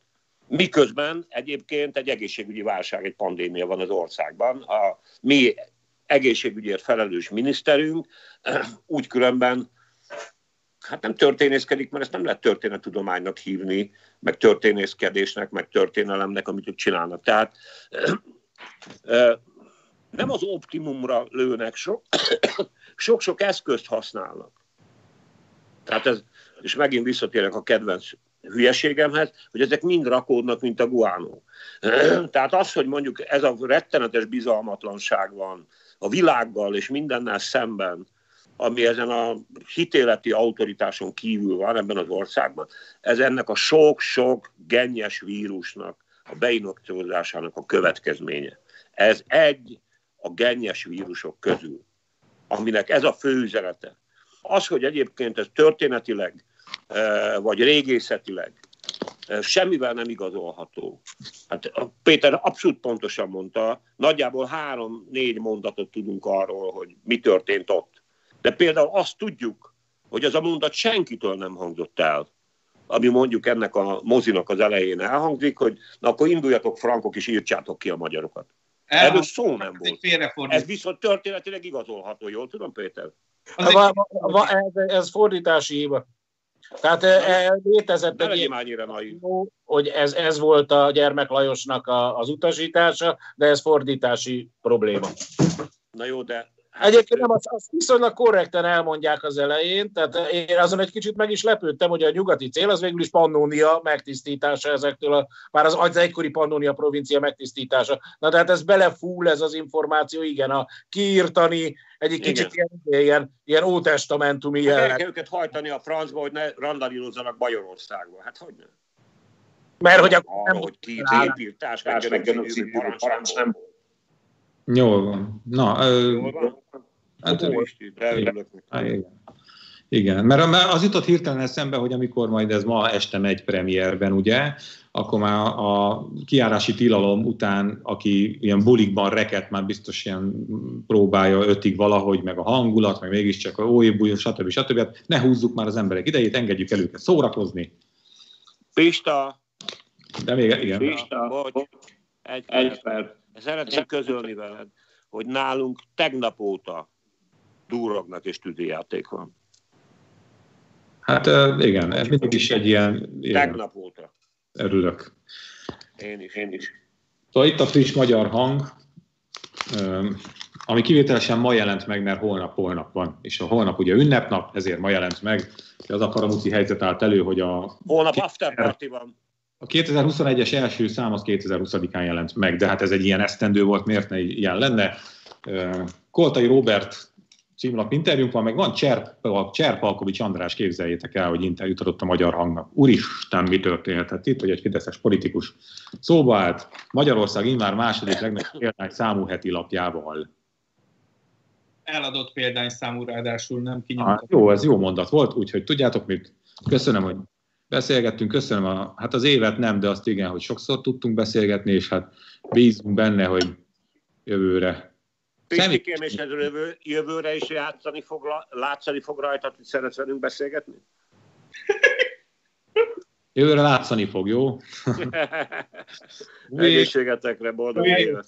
Miközben egyébként egy egészségügyi válság, egy pandémia van az országban. A mi egészségügyért felelős miniszterünk úgy különben hát nem történészkedik, mert ezt nem lehet történettudománynak hívni, meg történészkedésnek, meg történelemnek, amit ők csinálnak. Tehát nem az optimumra lőnek, sok-sok eszközt használnak. Tehát ez, és megint visszatérek a kedvenc hülyeségemhez, hogy ezek mind rakódnak, mint a guánó. Tehát az, hogy mondjuk ez a rettenetes bizalmatlanság van a világgal és mindennel szemben, ami ezen a hitéleti autoritáson kívül van ebben az országban, ez ennek a sok-sok gennyes vírusnak, a beinokciózásának a következménye. Ez egy a gennyes vírusok közül, aminek ez a fő üzenete. Az, hogy egyébként ez történetileg vagy régészetileg semmivel nem igazolható. Hát Péter abszolút pontosan mondta, nagyjából három-négy mondatot tudunk arról, hogy mi történt ott. De például azt tudjuk, hogy az a mondat senkitől nem hangzott el, ami mondjuk ennek a mozinak az elején elhangzik, hogy na akkor induljatok frankok és írtsátok ki a magyarokat. Erről szó nem volt. Ez viszont történetileg igazolható, jól tudom, Péter? Va, va, ez, ez fordítási hiba. Tehát e, létezett egy hogy ez, ez volt a gyermek Lajosnak a, az utasítása, de ez fordítási probléma. Na jó, de Egyébként nem, azt, azt viszonylag korrekten elmondják az elején, tehát én azon egy kicsit meg is lepődtem, hogy a nyugati cél az végül is Pannónia megtisztítása ezektől, a, már az, az egykori Pannónia provincia megtisztítása. Na tehát ez belefúl ez az információ, igen, a kiírtani, egy kicsit ilyen, ilyen, ilyen ótestamentumi hát jelen. kell őket hajtani a francba, hogy ne randalírozzanak Bajorországba. Hát hogy nem? Mert hogy akkor nem, hogy ki épírtás, parancs nem volt. Jól van. Na, Jól van? Hát, igen. igen. Igen, mert, az jutott hirtelen eszembe, hogy amikor majd ez ma este megy premierben, ugye, akkor már a kiárási tilalom után, aki ilyen bulikban reket, már biztos ilyen próbálja ötig valahogy, meg a hangulat, meg mégiscsak a óév stb. stb. Hát ne húzzuk már az emberek idejét, engedjük el őket szórakozni. Pista! De még, igen. Pista, bocs, egy, egy perc. Szeretném közölni veled, hogy nálunk tegnap óta durognak és tűzijáték van. Hát igen, ez mindig is egy ilyen... ilyen tegnap óta. Örülök. Én is, én is. Szóval itt a friss magyar hang, ami kivételesen ma jelent meg, mert holnap-holnap van, és a holnap ugye ünnepnap, ezért ma jelent meg, az a karamuci helyzet állt elő, hogy a... Holnap after party van. A 2021-es első szám az 2020-án jelent meg, de hát ez egy ilyen esztendő volt, miért ne ilyen lenne. Koltai Robert címlap interjúnk van, meg van Cserp, Cserpalkovics András, képzeljétek el, hogy interjút adott a magyar hangnak. Úristen, mi történhetett itt, hogy egy fideszes politikus szóba állt Magyarország immár második legnagyobb példány számú heti lapjával. Eladott példány számú ráadásul, nem kinyomtatott. Ah, jó, ez jó mondat volt, úgyhogy tudjátok mit? Köszönöm, hogy beszélgettünk, köszönöm, a, hát az évet nem, de azt igen, hogy sokszor tudtunk beszélgetni, és hát bízunk benne, hogy jövőre. Pistikém, és jövő, jövőre is játszani fog, látszani fog rajta, hogy szeretsz velünk beszélgetni? Jövőre látszani fog, jó? Egészségetekre, boldog évet!